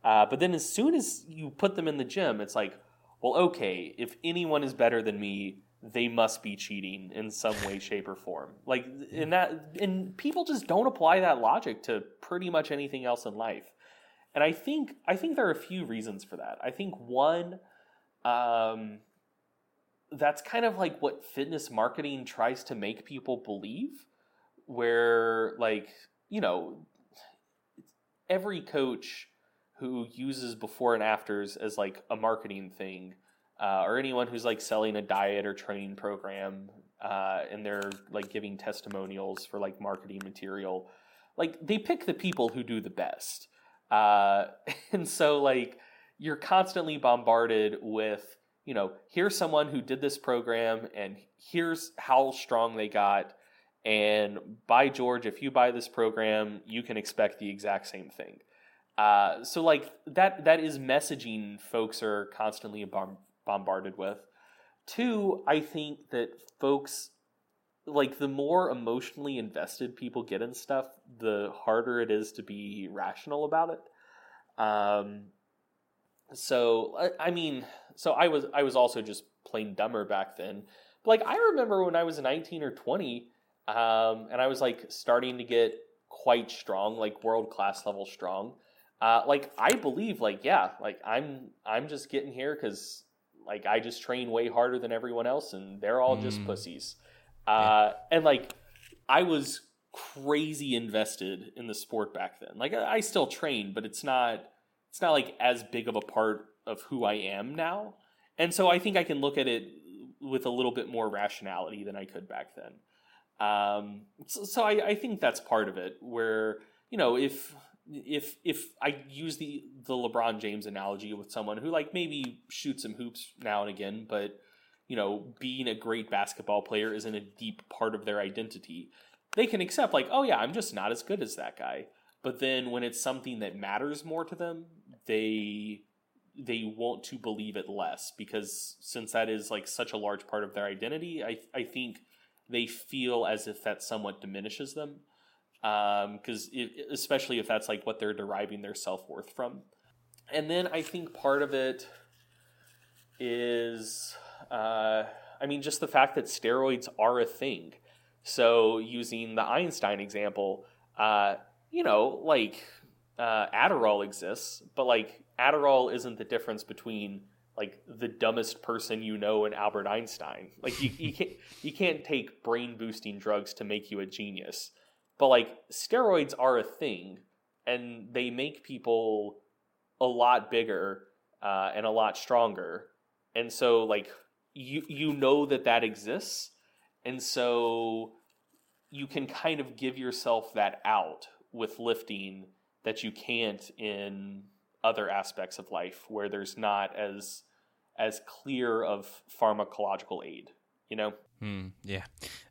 Speaker 2: Uh, but then as soon as you put them in the gym, it's like, well, okay, if anyone is better than me, they must be cheating in some way, shape, or form. Like in that, and people just don't apply that logic to pretty much anything else in life. And I think I think there are a few reasons for that. I think one. Um, that's kind of like what fitness marketing tries to make people believe where like you know every coach who uses before and afters as like a marketing thing uh, or anyone who's like selling a diet or training program uh, and they're like giving testimonials for like marketing material like they pick the people who do the best. Uh, and so like you're constantly bombarded with you know, here's someone who did this program and here's how strong they got. And by George, if you buy this program, you can expect the exact same thing. Uh, so like that that is messaging folks are constantly bombarded with. Two, I think that folks like the more emotionally invested people get in stuff, the harder it is to be rational about it. Um, so I, mean, so I was I was also just plain dumber back then. But like I remember when I was 19 or 20, um, and I was like starting to get quite strong, like world class level strong. Uh, like I believe, like yeah, like I'm I'm just getting here because like I just train way harder than everyone else, and they're all mm. just pussies. Uh, yeah. And like I was crazy invested in the sport back then. Like I, I still train, but it's not it's not like as big of a part of who I am now. And so I think I can look at it with a little bit more rationality than I could back then. Um, so, so I, I, think that's part of it. Where you know, if if if I use the the LeBron James analogy with someone who like maybe shoots some hoops now and again, but you know, being a great basketball player isn't a deep part of their identity. They can accept like, oh yeah, I'm just not as good as that guy. But then when it's something that matters more to them, they they want to believe it less because since that is like such a large part of their identity, I I think they feel as if that somewhat diminishes them because um, especially if that's like what they're deriving their self-worth from. And then i think part of it is uh, i mean just the fact that steroids are a thing. So using the einstein example uh, you know like uh, adderall exists but like Adderall isn't the difference between like the dumbest person you know and Albert Einstein. Like you, you can't you can't take brain boosting drugs to make you a genius. But like steroids are a thing and they make people a lot bigger uh, and a lot stronger. And so like you you know that that exists and so you can kind of give yourself that out with lifting that you can't in other aspects of life where there's not as as clear of pharmacological aid you know?
Speaker 3: Mm, yeah.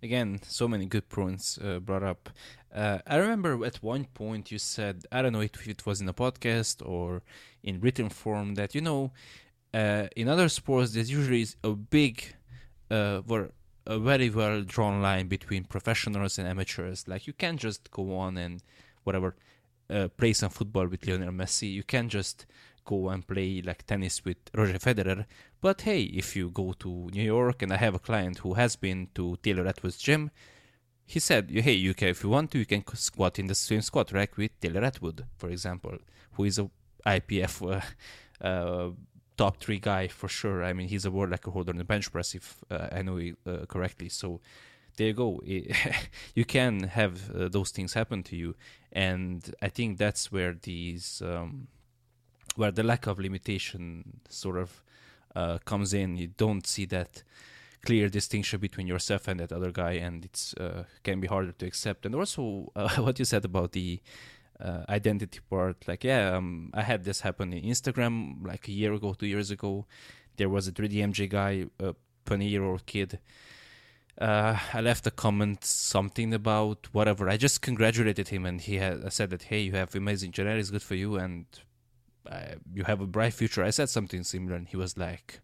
Speaker 3: Again so many good points uh, brought up. Uh, i remember at one point you said i don't know if it was in a podcast or in written form that you know uh, in other sports there's usually a big uh, a very well drawn line between professionals and amateurs. Like you can't just go on and whatever uh, play some football with Lionel Messi. You can't just go and play like tennis with Roger Federer. But hey, if you go to New York and I have a client who has been to Taylor Atwood's gym, he said, "Hey, you can if you want to, you can squat in the same squat rack with Taylor Atwood, for example, who is a IPF uh, uh, top three guy for sure. I mean, he's a world record holder in the bench press, if uh, I know it uh, correctly. So there you go. you can have uh, those things happen to you, and I think that's where these um, where the lack of limitation sort of uh, comes in. You don't see that clear distinction between yourself and that other guy, and it's uh, can be harder to accept. And also, uh, what you said about the uh, identity part, like yeah, um, I had this happen in Instagram like a year ago, two years ago. There was a 3DMJ guy, a 20 year old kid. Uh, I left a comment, something about whatever. I just congratulated him, and he had said that hey, you have amazing genetics, good for you, and uh, you have a bright future. I said something similar, and he was like,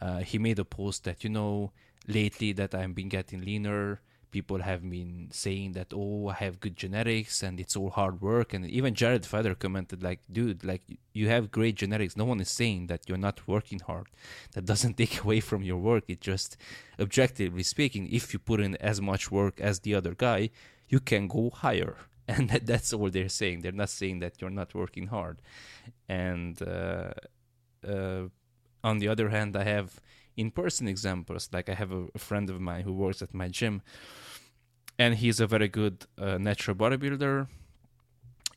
Speaker 3: uh, he made a post that you know lately that I've been getting leaner. People have been saying that oh I have good genetics and it's all hard work. And even Jared Feather commented like, dude, like you have great genetics. No one is saying that you're not working hard. That doesn't take away from your work. It just objectively speaking, if you put in as much work as the other guy, you can go higher and that, that's all they're saying. They're not saying that you're not working hard. And uh, uh, on the other hand, I have in-person examples. Like I have a, a friend of mine who works at my gym, and he's a very good uh, natural bodybuilder.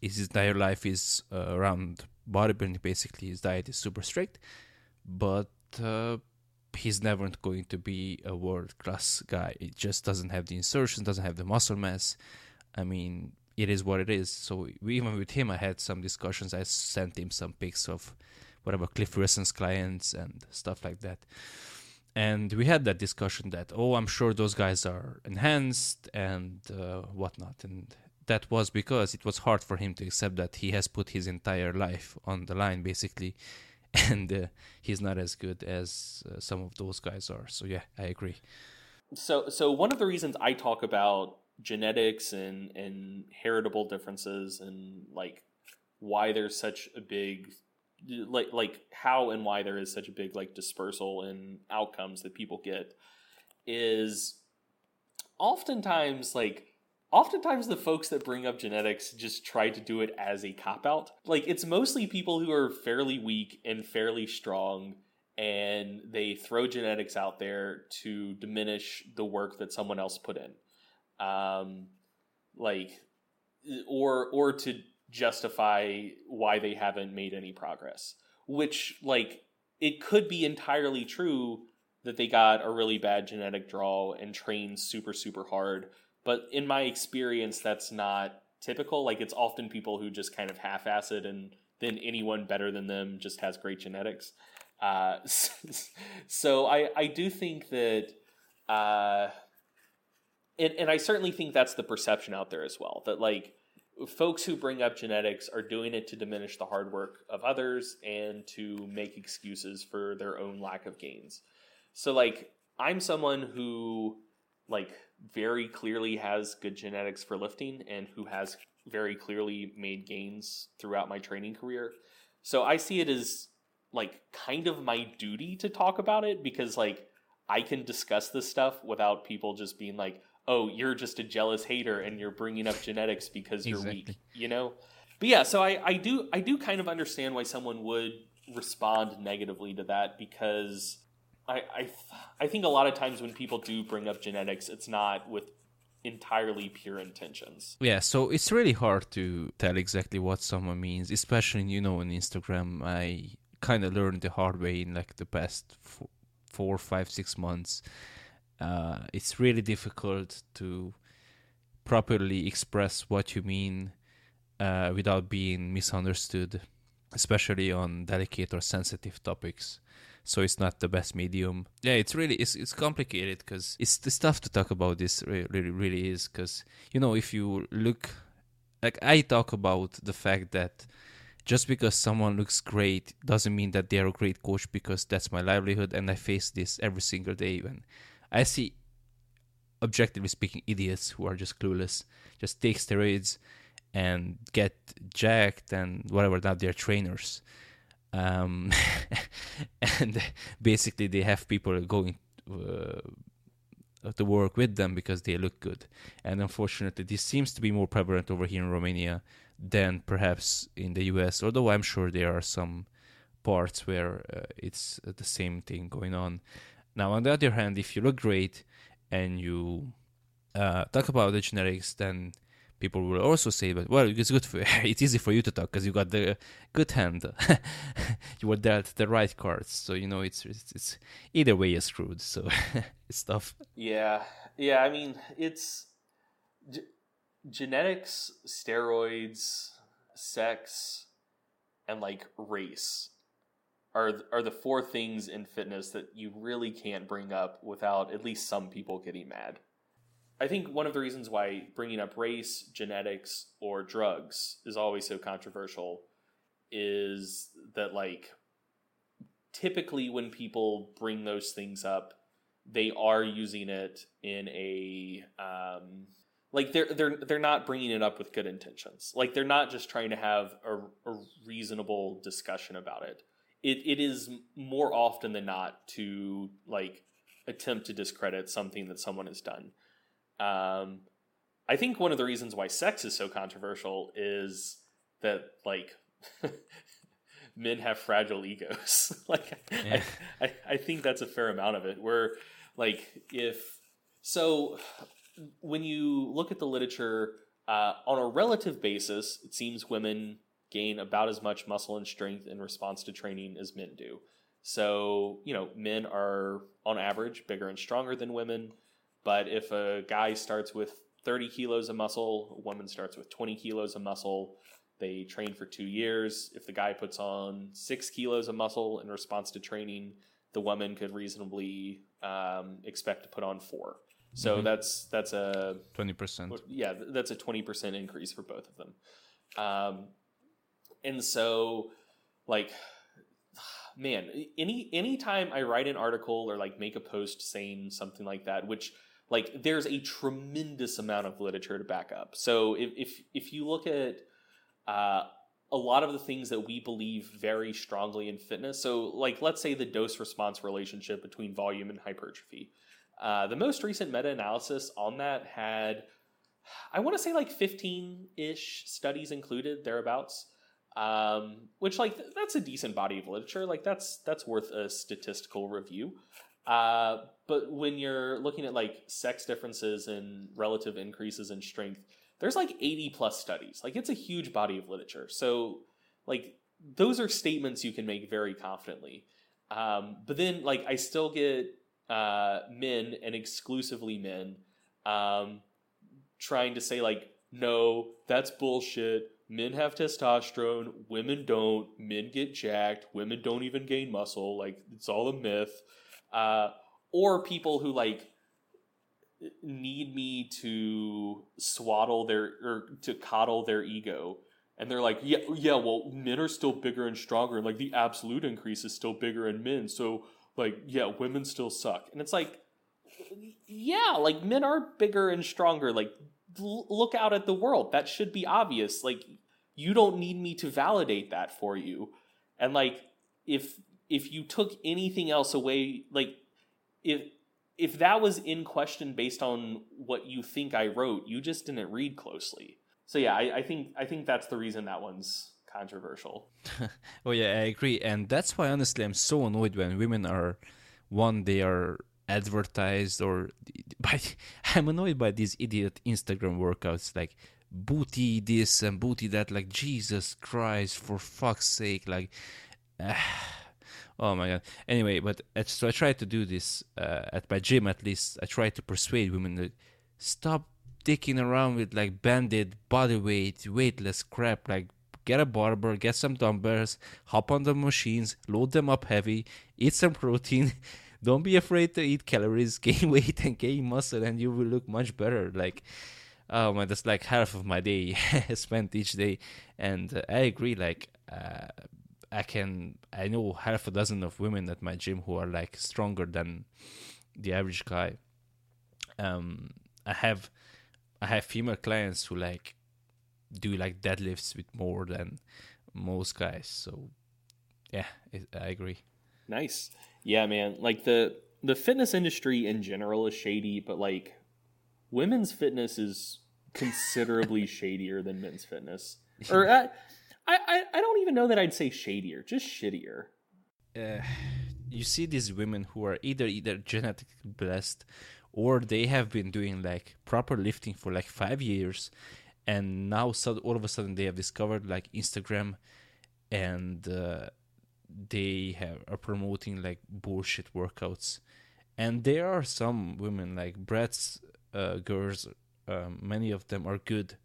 Speaker 3: His entire life is uh, around bodybuilding. Basically, his diet is super strict, but uh, he's never going to be a world-class guy. It just doesn't have the insertion, doesn't have the muscle mass. I mean, it is what it is. So even with him, I had some discussions. I sent him some pics of whatever Cliff Wilson's clients and stuff like that. And we had that discussion that oh, I'm sure those guys are enhanced and uh, whatnot, and that was because it was hard for him to accept that he has put his entire life on the line basically, and uh, he's not as good as uh, some of those guys are. So yeah, I agree.
Speaker 2: So so one of the reasons I talk about genetics and and heritable differences and like why there's such a big like like how and why there is such a big like dispersal in outcomes that people get is oftentimes like oftentimes the folks that bring up genetics just try to do it as a cop out like it's mostly people who are fairly weak and fairly strong and they throw genetics out there to diminish the work that someone else put in. Um like or or to justify why they haven't made any progress. Which, like, it could be entirely true that they got a really bad genetic draw and trained super, super hard. But in my experience, that's not typical. Like, it's often people who just kind of half ass it, and then anyone better than them just has great genetics. Uh, so I, I do think that, uh, and, and I certainly think that's the perception out there as well. That, like, folks who bring up genetics are doing it to diminish the hard work of others and to make excuses for their own lack of gains. So like I'm someone who like very clearly has good genetics for lifting and who has very clearly made gains throughout my training career. So I see it as like kind of my duty to talk about it because like I can discuss this stuff without people just being like, oh, you're just a jealous hater and you're bringing up genetics because you're exactly. weak, you know? But yeah, so I, I do I do kind of understand why someone would respond negatively to that because I I I think a lot of times when people do bring up genetics, it's not with entirely pure intentions.
Speaker 3: Yeah, so it's really hard to tell exactly what someone means, especially you know on Instagram. I kind of learned the hard way in like the past four, four five, six months uh, it's really difficult to properly express what you mean uh, without being misunderstood, especially on delicate or sensitive topics. So it's not the best medium. Yeah, it's really it's it's complicated because it's the stuff to talk about. This really really is because you know if you look, like I talk about the fact that just because someone looks great doesn't mean that they're a great coach because that's my livelihood and I face this every single day when I see, objectively speaking, idiots who are just clueless, just take steroids and get jacked and whatever. Now they're trainers, um, and basically they have people going. Uh, to work with them because they look good. And unfortunately, this seems to be more prevalent over here in Romania than perhaps in the US. Although I'm sure there are some parts where uh, it's the same thing going on. Now, on the other hand, if you look great and you uh, talk about the genetics, then people will also say, "But well, it's good for it's easy for you to talk because you got the good hand. you were dealt the right cards, so you know it's it's, it's either way you're screwed. So it's tough.
Speaker 2: Yeah, yeah. I mean, it's g- genetics, steroids, sex, and like race are are the four things in fitness that you really can't bring up without at least some people getting mad. I think one of the reasons why bringing up race, genetics, or drugs is always so controversial is that like typically when people bring those things up, they are using it in a um, like they're they're they're not bringing it up with good intentions. Like they're not just trying to have a, a reasonable discussion about it. It it is more often than not to like attempt to discredit something that someone has done. Um, I think one of the reasons why sex is so controversial is that like men have fragile egos. like yeah. I, I, I think that's a fair amount of it. Where like if so, when you look at the literature uh, on a relative basis, it seems women gain about as much muscle and strength in response to training as men do. So, you know, men are on average bigger and stronger than women. But if a guy starts with 30 kilos of muscle, a woman starts with 20 kilos of muscle, they train for two years. If the guy puts on six kilos of muscle in response to training, the woman could reasonably um, expect to put on four. So mm-hmm. that's that's a
Speaker 3: twenty percent.
Speaker 2: Yeah, that's a twenty percent increase for both of them. Um, and so, like, man, any anytime I write an article or like make a post saying something like that, which like there's a tremendous amount of literature to back up. So if if, if you look at uh, a lot of the things that we believe very strongly in fitness, so like let's say the dose response relationship between volume and hypertrophy. Uh, the most recent meta analysis on that had, I want to say like 15 ish studies included thereabouts. Um, which like that's a decent body of literature. Like that's that's worth a statistical review. Uh, but when you're looking at like sex differences and relative increases in strength, there's like 80 plus studies. Like it's a huge body of literature. So like those are statements you can make very confidently. Um, but then like I still get uh, men and exclusively men um, trying to say like no that's bullshit men have testosterone women don't men get jacked women don't even gain muscle like it's all a myth. Uh, or people who like need me to swaddle their or to coddle their ego. And they're like yeah yeah well men are still bigger and stronger and like the absolute increase is still bigger in men so like yeah women still suck. And it's like yeah like men are bigger and stronger like look out at the world that should be obvious like you don't need me to validate that for you and like if if you took anything else away, like if if that was in question based on what you think I wrote, you just didn't read closely. So yeah, I, I think I think that's the reason that one's controversial.
Speaker 3: oh yeah, I agree, and that's why honestly I'm so annoyed when women are one they are advertised or by I'm annoyed by these idiot Instagram workouts like booty this and booty that like Jesus Christ for fuck's sake like uh, oh my god. Anyway but so i try to do this uh, at my gym at least i try to persuade women to stop dicking around with like banded body weight weightless crap like get a barbell get some dumbbells hop on the machines load them up heavy eat some protein don't be afraid to eat calories gain weight and gain muscle and you will look much better like oh man that's like half of my day spent each day and uh, i agree like uh, I can I know half a dozen of women at my gym who are like stronger than the average guy. Um, I have I have female clients who like do like deadlifts with more than most guys. So yeah, it, I agree.
Speaker 2: Nice. Yeah, man. Like the the fitness industry in general is shady, but like women's fitness is considerably shadier than men's fitness. Or I, I, I don't even know that I'd say shadier, just shittier.
Speaker 3: Uh, you see these women who are either either genetically blessed or they have been doing like proper lifting for like five years and now so all of a sudden they have discovered like instagram and uh, they have are promoting like bullshit workouts. And there are some women like bret's uh, girls um, many of them are good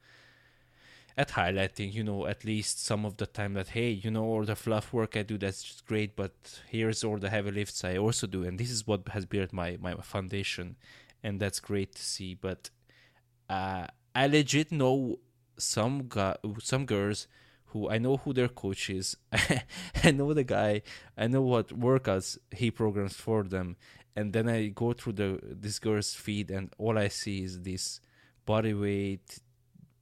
Speaker 3: at highlighting you know at least some of the time that hey you know all the fluff work i do that's just great but here's all the heavy lifts i also do. And this is what has built my my foundation. And that's great to see. But uh i legit know some guy some girls who i know who their coach is. I know the guy. I know what workouts he programs for them. And then i go through the this girl's feed and all i see is this body weight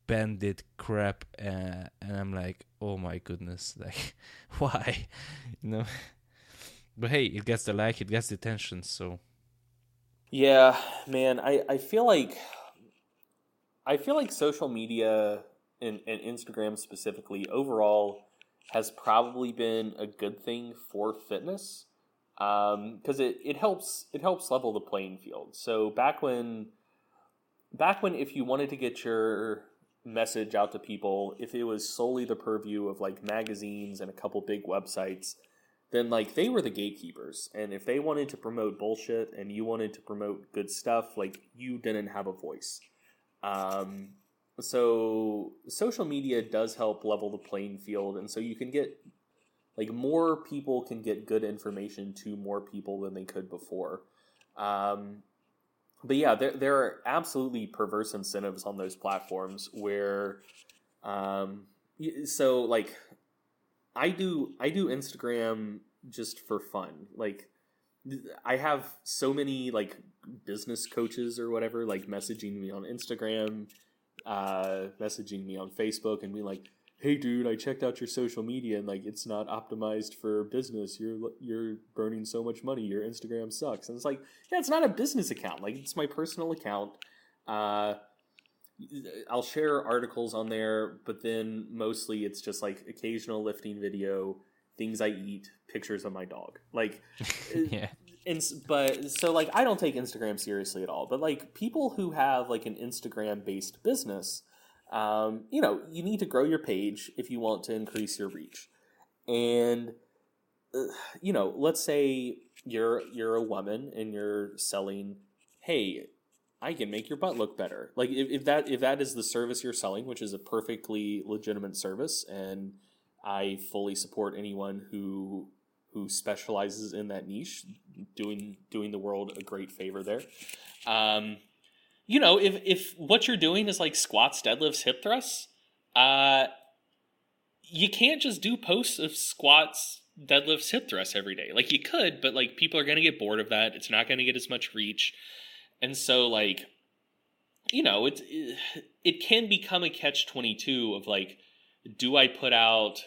Speaker 3: bandit crap uh, and i'm like oh my goodness like why? You know? But hey it gets the like it gets the attention so.
Speaker 2: Yeah man i i feel like i feel like social media and, and instagram specifically overall has probably been a good thing for fitness because um, it, it helps it helps level the playing field. So back when back when if you wanted to get your message out to people if it was solely the purview of like magazines and a couple big websites then like they were the gatekeepers. And if they wanted to promote bullshit and you wanted to promote good stuff like you didn't have a voice. Um, so social media does help level the playing field and so you can get like more people can get good information to more people than they could before um, but yeah, there there are absolutely perverse incentives on those platforms where, um, so like, I do I do Instagram just for fun. Like, I have so many like business coaches or whatever like messaging me on Instagram, uh, messaging me on Facebook, and being like, hey dude i checked out your social media and like it's not optimized for business. You're you're burning so much money. Your instagram sucks. And it's like yeah it's not a business account. Like it's my personal account. Uh, i'll share articles on there but then mostly it's just like occasional lifting video things i eat pictures of my dog. Like
Speaker 3: yeah
Speaker 2: and but so like i don't take instagram seriously at all but like people who have like an instagram based business um, you know, you need to grow your page if you want to increase your reach. And uh, you know, let's say you're you're a woman and you're selling, hey, I can make your butt look better. Like if, if that if that is the service you're selling, which is a perfectly legitimate service, and I fully support anyone who who specializes in that niche, doing doing the world a great favor there. Um, you know, if if what you're doing is like squats, deadlifts, hip thrusts, uh, you can't just do posts of squats, deadlifts, hip thrusts every day. Like you could, but like people are gonna get bored of that. It's not gonna get as much reach, and so like, you know, it it can become a catch twenty two of like, do I put out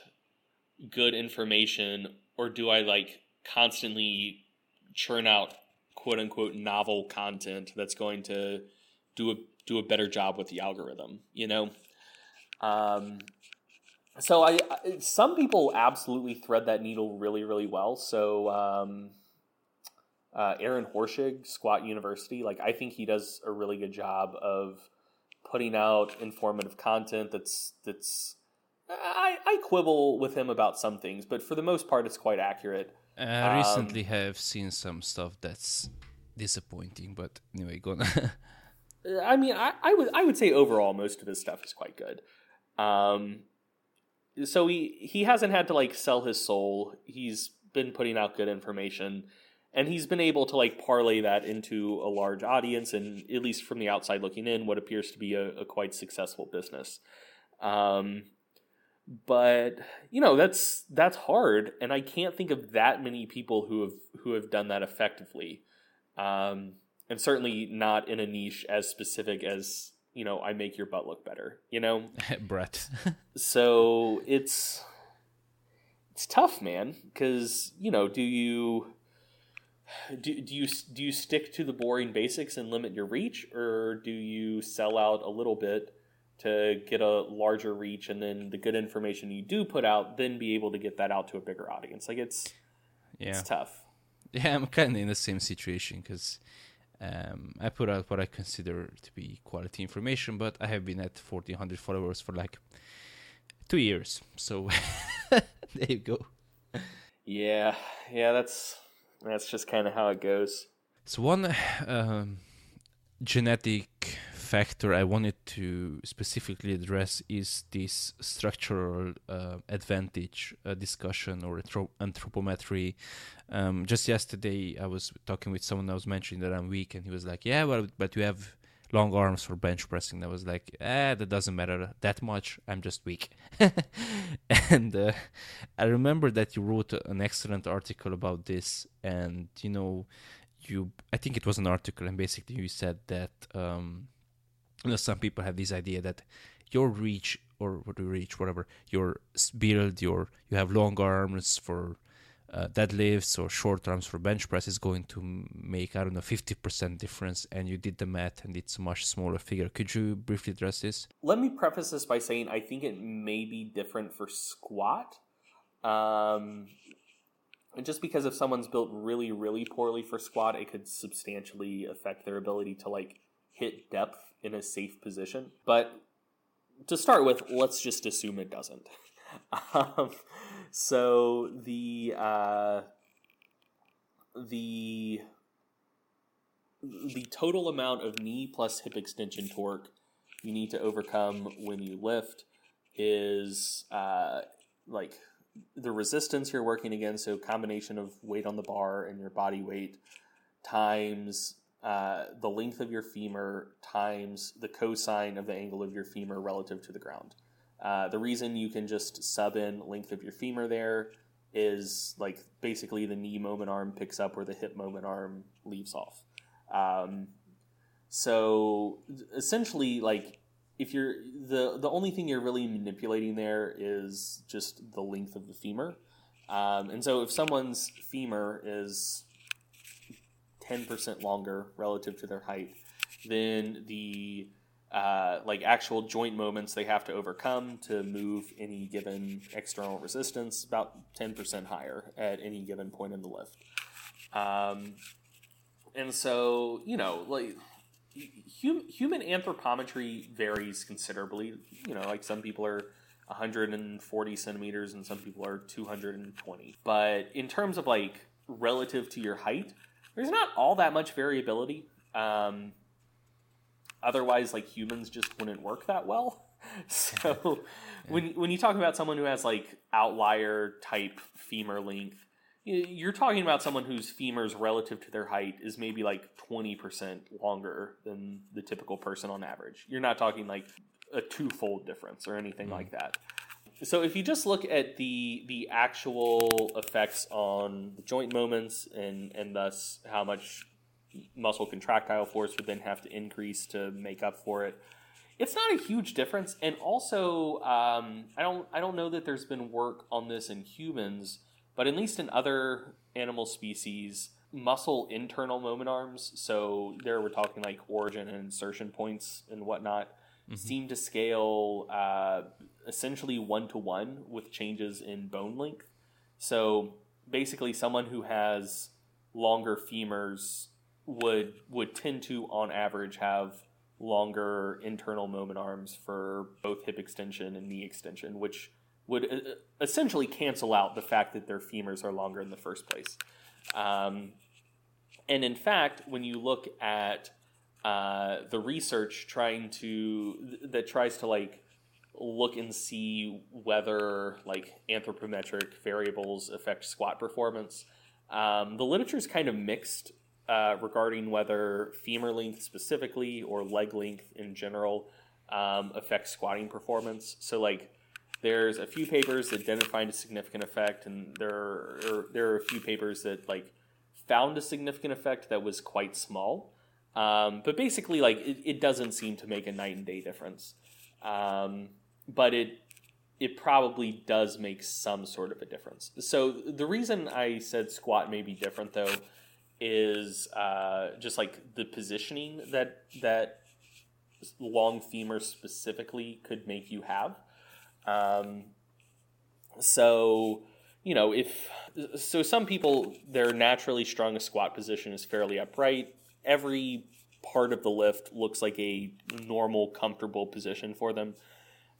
Speaker 2: good information or do I like constantly churn out quote unquote novel content that's going to do a do a better job with the algorithm. You know, um, so I, I, some people absolutely thread that needle really really well. So um, uh, Aaron Horschig, Squat University, like I think he does a really good job of putting out informative content. That's that's I, I quibble with him about some things, but for the most part, it's quite accurate.
Speaker 3: I recently um, have seen some stuff that's disappointing, but anyway, go on.
Speaker 2: I mean, I, I would I would say overall most of his stuff is quite good. Um, so he he hasn't had to like sell his soul. He's been putting out good information, and he's been able to like parlay that into a large audience, and at least from the outside looking in, what appears to be a, a quite successful business. Um, but you know that's that's hard, and I can't think of that many people who have who have done that effectively. Um, and certainly not in a niche as specific as you know I make your butt look better. You know,
Speaker 3: Bret.
Speaker 2: so it's it's tough, man, because you know, do you do, do you do you stick to the boring basics and limit your reach, or do you sell out a little bit to get a larger reach, and then the good information you do put out, then be able to get that out to a bigger audience? Like it's
Speaker 3: Yeah.
Speaker 2: it's tough.
Speaker 3: Yeah, I'm kind of in the same situation because um, I put out what I consider to be quality information, but I have been at 1400 followers for like two years. So there you go.
Speaker 2: Yeah, yeah, that's that's just kind of how it goes.
Speaker 3: So one um, genetic factor I wanted to specifically address is this structural uh, advantage uh, discussion or anthro- anthropometry. Um, just yesterday, I was talking with someone. I was mentioning that I'm weak, and he was like, "Yeah, but but you have long arms for bench pressing." I was like, "Ah, that doesn't matter that much. I'm just weak." and uh, I remember that you wrote an excellent article about this, and you know, you I think it was an article, and basically you said that um, you know some people have this idea that your reach or what you reach whatever your build your you have long arms for uh, deadlifts or short arms for bench press is going to make I don't know fifty percent difference, and you did the math, and it's a much smaller figure. Could you briefly address this?
Speaker 2: Let me preface this by saying I think it may be different for squat. Um, and just because if someone's built really, really poorly for squat, it could substantially affect their ability to like hit depth in a safe position. But to start with, let's just assume it doesn't. um, so the uh, the the total amount of knee plus hip extension torque you need to overcome when you lift is uh, like the resistance you're working against. So combination of weight on the bar and your body weight times uh, the length of your femur times the cosine of the angle of your femur relative to the ground. Uh, the reason you can just sub in length of your femur there is like basically the knee moment arm picks up where the hip moment arm leaves off. Um, so essentially, like if you're the the only thing you're really manipulating there is just the length of the femur, um, and so if someone's femur is ten percent longer relative to their height, then the uh, like actual joint moments they have to overcome to move any given external resistance about 10% higher at any given point in the lift. Um, and so, you know, like hum, human anthropometry varies considerably. You know, like some people are 140 centimeters and some people are 220. But in terms of like relative to your height, there's not all that much variability. Um, otherwise like humans just wouldn't work that well. So when when you talk about someone who has like outlier type femur length you're talking about someone whose femurs relative to their height is maybe like 20% longer than the typical person on average. You're not talking like a twofold difference or anything like that so if you just look at the the actual effects on the joint moments and and thus how much muscle contractile force would then have to increase to make up for it. It's not a huge difference, and also um, I don't I don't know that there's been work on this in humans, but at least in other animal species, muscle internal moment arms. So there we're talking like origin and insertion points and whatnot. Seem to scale uh, essentially one to one with changes in bone length. So basically, someone who has longer femurs would would tend to on average have longer internal moment arms for both hip extension and knee extension which would uh, essentially cancel out the fact that their femurs are longer in the first place um, and in fact when you look at uh, the research trying to that tries to like look and see whether like anthropometric variables affect squat performance um, the literature is kind of mixed uh, regarding whether femur length specifically or leg length in general um, affects squatting performance. So, like, there's a few papers that didn't find a significant effect, and there are there are a few papers that like found a significant effect that was quite small. Um, but basically, like, it, it doesn't seem to make a night and day difference. Um, but it it probably does make some sort of a difference. So the reason I said squat may be different though is uh, just like the positioning that that long femur specifically could make you have. Um, so you know if so some people their naturally strongest squat position is fairly upright every part of the lift looks like a normal comfortable position for them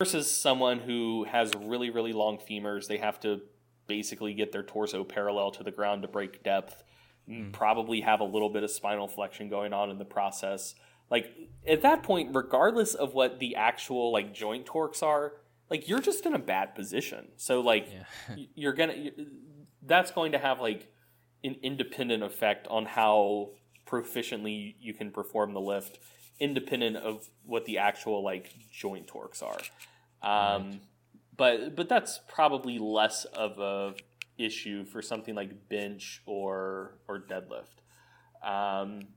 Speaker 2: versus someone who has really really long femurs they have to basically get their torso parallel to the ground to break depth mm. probably have a little bit of spinal flexion going on in the process like at that point regardless of what the actual like joint torques are like you're just in a bad position. So like yeah. you're gonna that's going to have like an independent effect on how proficiently you can perform the lift, independent of what the actual like joint torques are. Um, right. But but that's probably less of a issue for something like bench or or deadlift. Um,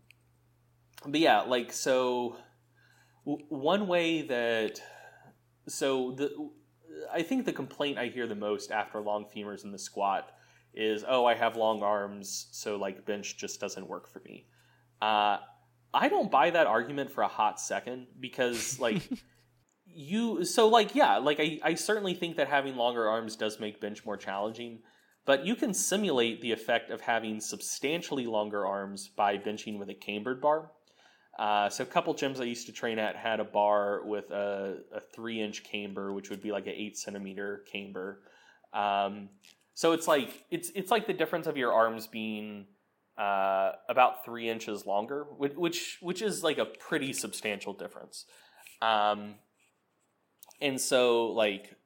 Speaker 2: but yeah, like so, w- one way that so the I think the complaint I hear the most after long femurs in the squat is, oh, I have long arms, so like bench just doesn't work for me. Uh, I don't buy that argument for a hot second because like you so like yeah like I, I certainly think that having longer arms does make bench more challenging but you can simulate the effect of having substantially longer arms by benching with a cambered bar uh, so a couple gyms I used to train at had a bar with a, a three inch camber, which would be like an eight centimeter camber. Um, so it's like it's it's like the difference of your arms being uh, about three inches longer, which which is like a pretty substantial difference. Um, and so like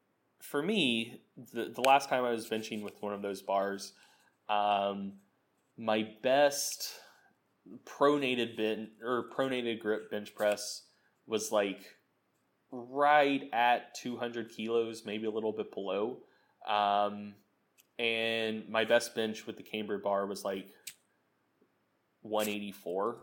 Speaker 2: for me, the the last time I was benching with one of those bars, um, my best pronated bench or pronated grip bench press was like right at 200 kilos, maybe a little bit below. Um, and my best bench with the camber bar was like 184.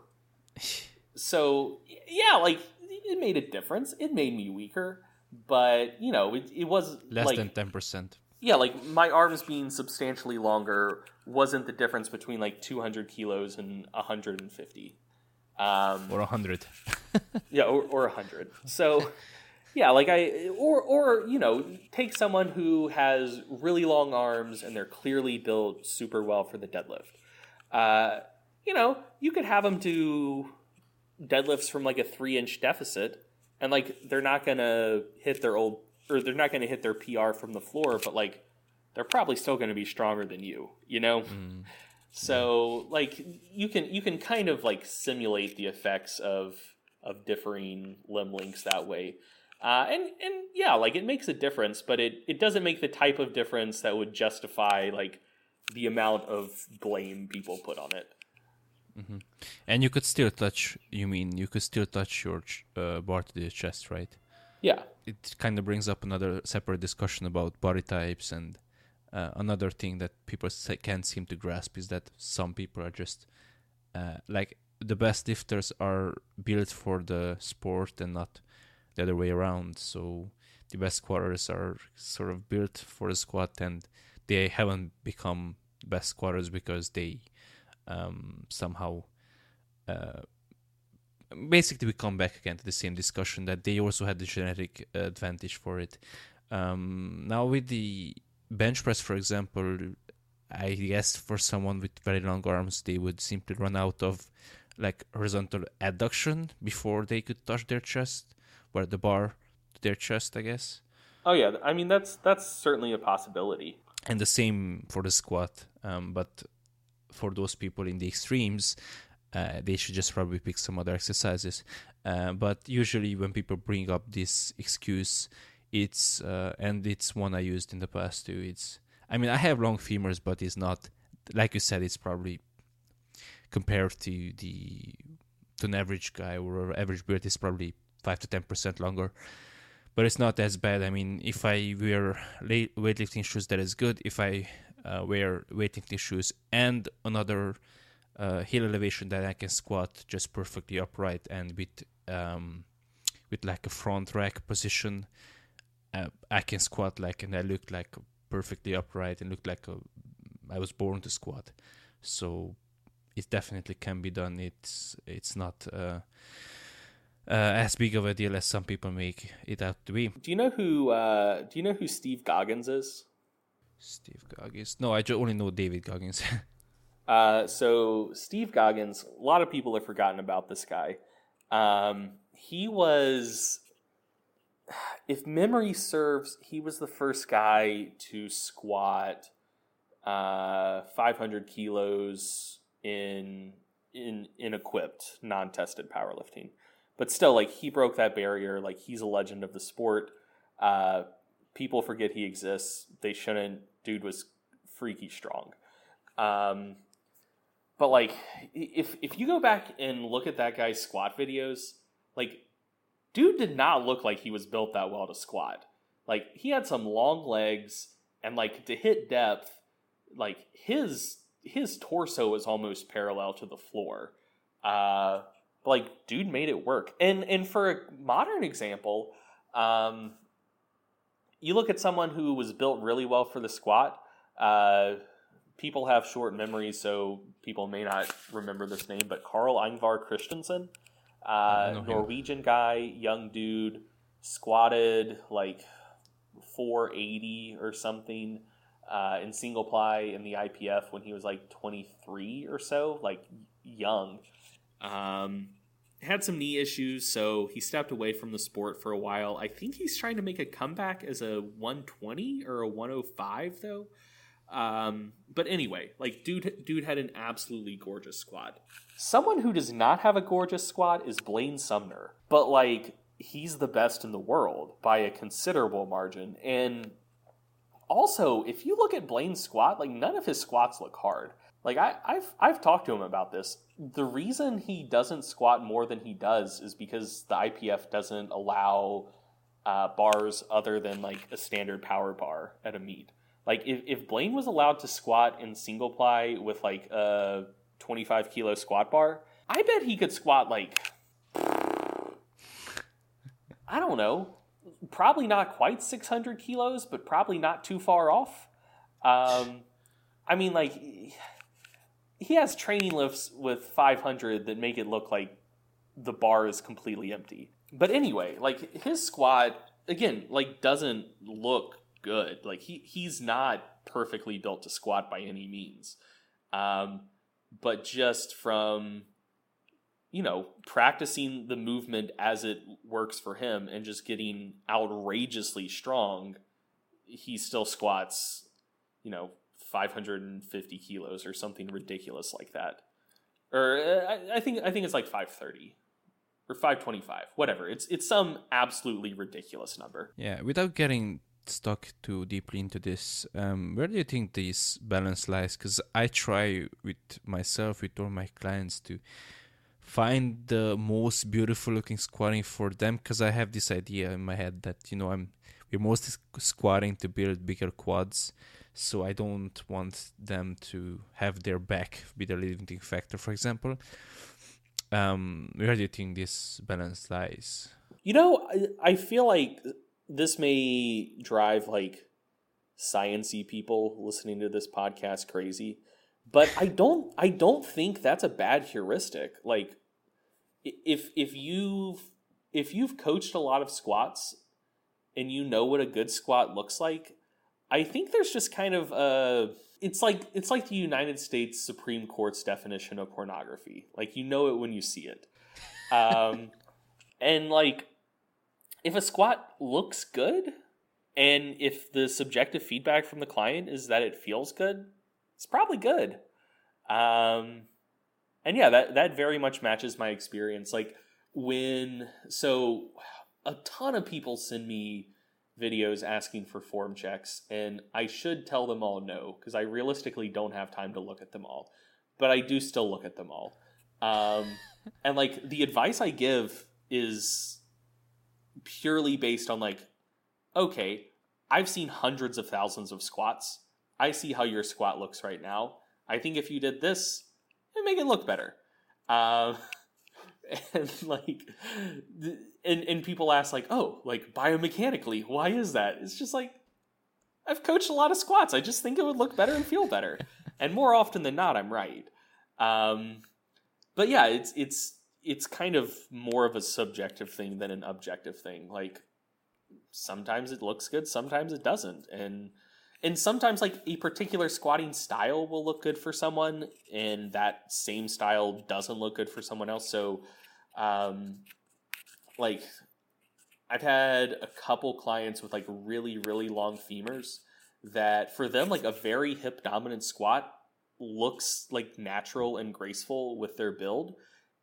Speaker 2: so yeah, like it made a difference. It made me weaker, but you know, it, it was
Speaker 3: less
Speaker 2: like,
Speaker 3: than 10%
Speaker 2: yeah, like my arms being substantially longer wasn't the difference between like 200 kilos and 150. Um,
Speaker 3: or 100.
Speaker 2: yeah, or, or 100. So, yeah, like I, or, or, you know, take someone who has really long arms and they're clearly built super well for the deadlift. Uh, you know, you could have them do deadlifts from like a three inch deficit and like they're not going to hit their old or they're not going to hit their PR from the floor, but like they're probably still going to be stronger than you, you know? Mm. So like you can you can kind of like simulate the effects of of differing limb lengths that way. Uh, and and yeah, like it makes a difference, but it it doesn't make the type of difference that would justify like the amount of blame people put on it.
Speaker 3: Mm-hmm. And you could still touch. You mean you could still touch your uh, bar to the chest, right?
Speaker 2: Yeah.
Speaker 3: It kind of brings up another separate discussion about body types and uh, another thing that people say, can't seem to grasp is that some people are just uh, like the best lifters are built for the sport and not the other way around. So the best squatters are sort of built for the squat and they haven't become best squatters because they um, somehow uh, basically we come back again to the same discussion that they also had the genetic advantage for it. Um, now with the bench press, for example, I guess for someone with very long arms, they would simply run out of like horizontal adduction before they could touch their chest, where the bar to their chest, I guess.
Speaker 2: Oh yeah, I mean that's that's certainly a possibility.
Speaker 3: And the same for the squat, um, but for those people in the extremes, uh, they should just probably pick some other exercises. Uh, but usually, when people bring up this excuse, it's uh, and it's one I used in the past too. It's I mean I have long femurs, but it's not like you said. It's probably compared to the to an average guy or average beard is probably five to ten percent longer. But it's not as bad. I mean, if I wear weightlifting shoes, that is good. If I uh, wear weightlifting shoes and another uh, heel elevation that I can squat just perfectly upright and with um, with like a front rack position. Uh, I can squat like and I look like perfectly upright and look like a, I was born to squat. So it definitely can be done. It's it's not uh, uh, as big of a deal as some people make it out to be.
Speaker 2: Do you know who? Uh, do you know who Steve Goggins is?
Speaker 3: Steve Goggins. No, I only know David Goggins.
Speaker 2: uh, so Steve Goggins. A lot of people have forgotten about this guy. Um, he was, if memory serves, he was the first guy to squat uh, 500 kilos in in in equipped non-tested powerlifting. But still, like he broke that barrier. Like he's a legend of the sport. Uh, people forget he exists. They shouldn't. Dude was freaky strong. Um, but like, if if you go back and look at that guy's squat videos, like, dude did not look like he was built that well to squat. Like he had some long legs, and like to hit depth, like his his torso was almost parallel to the floor. Uh, like, dude made it work. And and for a modern example, um, you look at someone who was built really well for the squat. Uh, people have short memories, so people may not remember this name, but Carl Yngvar Christensen, uh, Norwegian guy, young dude, squatted like 480 or something uh, in single ply in the IPF when he was like 23 or so, like young. Um, had some knee issues, so he stepped away from the sport for a while. I think he's trying to make a comeback as a 120 or a 105 though. Um, but anyway, like dude, dude had an absolutely gorgeous squat. Someone who does not have a gorgeous squat is Blaine Sumner, but like he's the best in the world by a considerable margin. And also, if you look at Blaine's squat, like none of his squats look hard. Like I, I've I've talked to him about this. The reason he doesn't squat more than he does is because the IPF doesn't allow uh, bars other than like a standard power bar at a meet. Like if, if Blaine was allowed to squat in single ply with like a 25 kilo squat bar, I bet he could squat like I don't know, probably not quite 600 kilos, but probably not too far off. Um, I mean, like he has training lifts with 500 that make it look like the bar is completely empty. But anyway, like his squat again, like doesn't look good. Like he he's not perfectly built to squat by any means. Um, but just from you know practicing the movement as it works for him and just getting outrageously strong, he still squats, you know, 550 kilos or something ridiculous like that. Or uh, I, I think I think it's like 530 or 525, whatever. It's it's some absolutely ridiculous number.
Speaker 3: Yeah, without getting stuck too deeply into this, um, where do you think this balance lies? Because I try with myself, with all my clients, to find the most beautiful looking squatting for them. Because I have this idea in my head that you know I'm we're mostly squatting to build bigger quads, so I don't want them to have their back be the limiting factor, for example. Um, where do you think this balance lies?
Speaker 2: You know, I, I feel like this may drive like sciency people listening to this podcast crazy, but I don't I don't think that's a bad heuristic. Like if if you've if you've coached a lot of squats and you know what a good squat looks like, I think there's just kind of a it's like it's like the United States Supreme Court's definition of pornography. Like you know it when you see it. Um and like if a squat looks good and if the subjective feedback from the client is that it feels good, it's probably good. Um, and yeah, that that very much matches my experience. Like when so a ton of people send me videos asking for form checks, and I should tell them all no because I realistically don't have time to look at them all, but I do still look at them all. Um, and like the advice I give is purely based on like, okay, I've seen hundreds of thousands of squats. I see how your squat looks right now. I think if you did this, it'd make it look better. Um, and like, and and people ask like, oh, like biomechanically, why is that? It's just like, I've coached a lot of squats. I just think it would look better and feel better. and more often than not, I'm right. Um, but yeah, it's it's it's kind of more of a subjective thing than an objective thing. Like sometimes it looks good, sometimes it doesn't, and and sometimes like a particular squatting style will look good for someone, and that same style doesn't look good for someone else. So, um, like I've had a couple clients with like really really long femurs that for them like a very hip dominant squat looks like natural and graceful with their build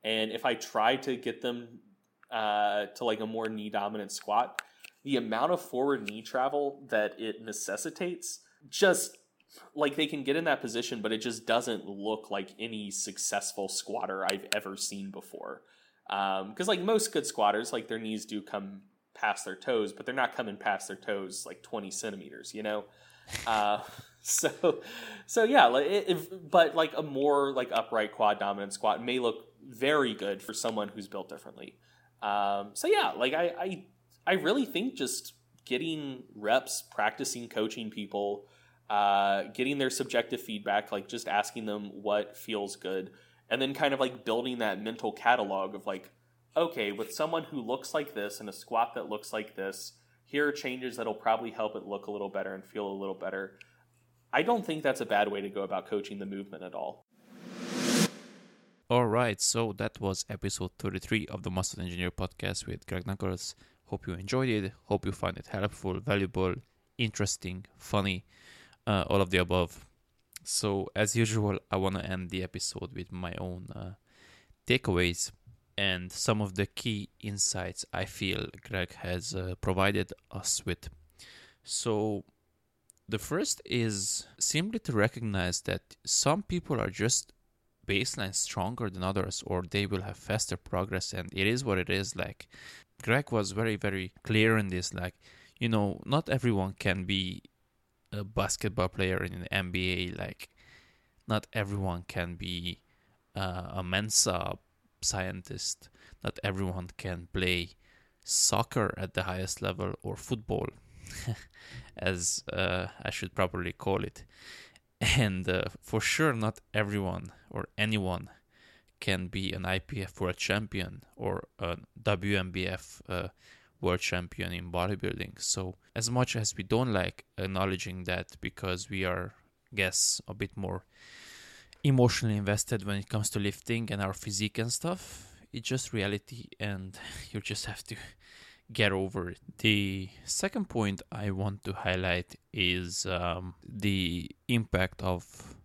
Speaker 2: and if I try to get them uh, to like a more knee dominant squat, the amount of forward knee travel that it necessitates just like they can get in that position, but it just doesn't look like any successful squatter I've ever seen before. Because um, like most good squatters, like their knees do come past their toes, but they're not coming past their toes like 20 centimeters, you know? Uh, so, so yeah, like but like a more like upright quad dominant squat may look very good for someone who's built differently. Um, so yeah, like I, I, I really think just getting reps, practicing coaching people, uh, getting their subjective feedback, like just asking them what feels good, and then kind of like building that mental catalog of like, okay, with someone who looks like this and a squat that looks like this, here are changes that'll probably help it look a little better and feel a little better. I don't think that's a bad way to go about coaching the movement at all.
Speaker 1: All right, so that was episode 33 of the Muscle Engineer podcast with Greg Nuckols. Hope you enjoyed it. Hope you find it helpful, valuable, interesting, funny, uh, all of the above. So, as usual, I want to end the episode with my own uh, takeaways and some of the key insights I feel Greg has uh, provided us with. So, the first is simply to recognize that some people are just baseline stronger than others or they will have faster progress and it is what it is like greg was very very clear in this like you know not everyone can be a basketball player in the nba like not everyone can be uh, a mensa scientist. Not everyone can play soccer at the highest level or football as uh, i should probably call it. And uh, for sure not everyone or anyone can be an IPF world champion or a WNBF world champion in bodybuilding. So as much as we don't like acknowledging that because we are, guess, a bit more emotionally invested when it comes to lifting and our physique and stuff, it's just reality and you just have to get over it. The second point I want to highlight is um, the impact of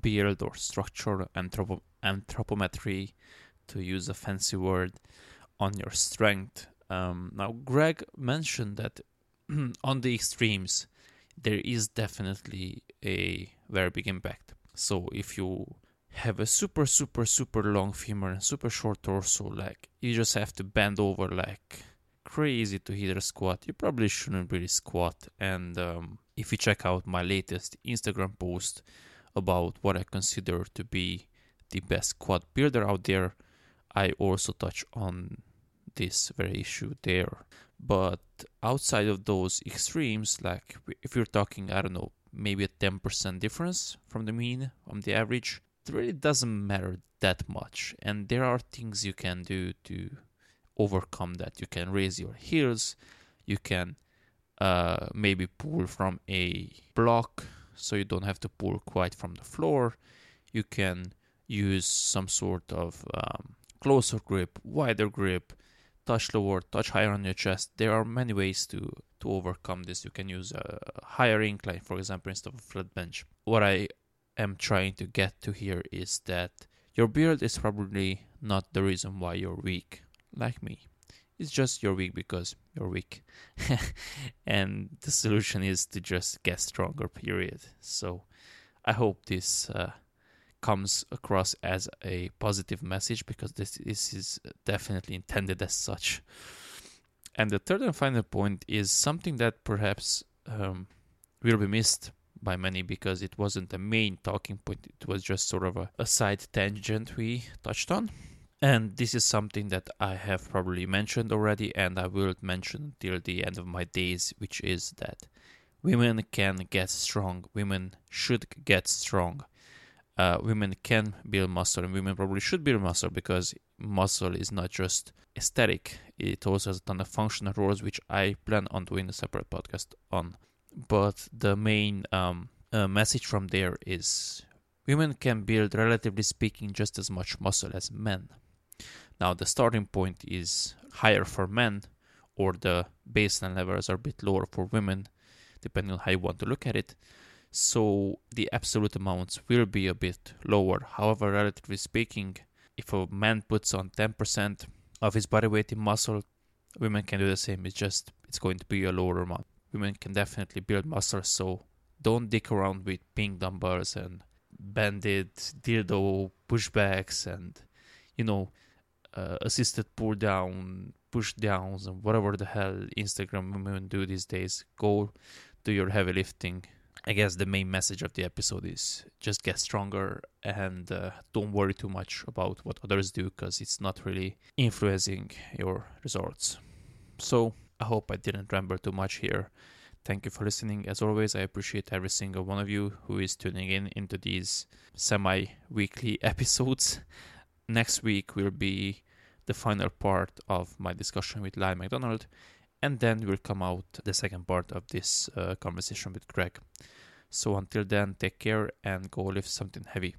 Speaker 1: build or structure anthropo- anthropometry, to use a fancy word, on your strength. Um, now, Greg mentioned that on the extremes, there is definitely a very big impact. So, if you have a super, super, super long femur and super short torso, like you just have to bend over like crazy to hit a squat, you probably shouldn't really squat. And um, if you check out my latest Instagram post about what I consider to be the best quad builder out there, I also touch on this very issue there. But outside of those extremes, like if you're talking, I don't know, maybe a 10% difference from the mean, from the average, it really doesn't matter that much. And there are things you can do to overcome that. You can raise your heels, you can uh, maybe pull from a block so you don't have to pull quite from the floor. You can use some sort of um, closer grip, wider grip, touch lower, touch higher on your chest. There are many ways to to overcome this. You can use a higher incline, for example, instead of a flat bench. What I am trying to get to here is that your build is probably not the reason why you're weak like me. It's just you're weak because you're weak. and the solution is to just get stronger, period. So I hope this uh, comes across as a positive message because this, this is definitely intended as such. And the third and final point is something that perhaps um, will be missed by many because it wasn't the main talking point, it was just sort of a, a side tangent we touched on. And this is something that I have probably mentioned already, and I will mention till the end of my days, which is that women can get strong, women should get strong. Uh, women can build muscle and women probably should build muscle because muscle is not just aesthetic, it also has a ton of functional roles, which I plan on doing a separate podcast on. But the main um, uh, message from there is women can build, relatively speaking, just as much muscle as men. Now, the starting point is higher for men, or the baseline levels are a bit lower for women, depending on how you want to look at it. So the absolute amounts will be a bit lower. However, relatively speaking, if a man puts on 10% of his body weight in muscle, women can do the same. It's just it's going to be a lower amount. Women can definitely build muscle, so don't dick around with ping dumbbells and banded dildo pushbacks and you know uh, assisted pull down, push downs, and whatever the hell Instagram women do these days. Go do your heavy lifting. I guess the main message of the episode is just get stronger and uh, don't worry too much about what others do because it's not really influencing your results. So I hope I didn't ramble too much here. Thank you for listening. As always, I appreciate every single one of you who is tuning in into these semi weekly episodes. Next week will be the final part of my discussion with Lyle McDonald, and then will come out the second part of this uh, conversation with Greg. So until then, take care and go lift something heavy.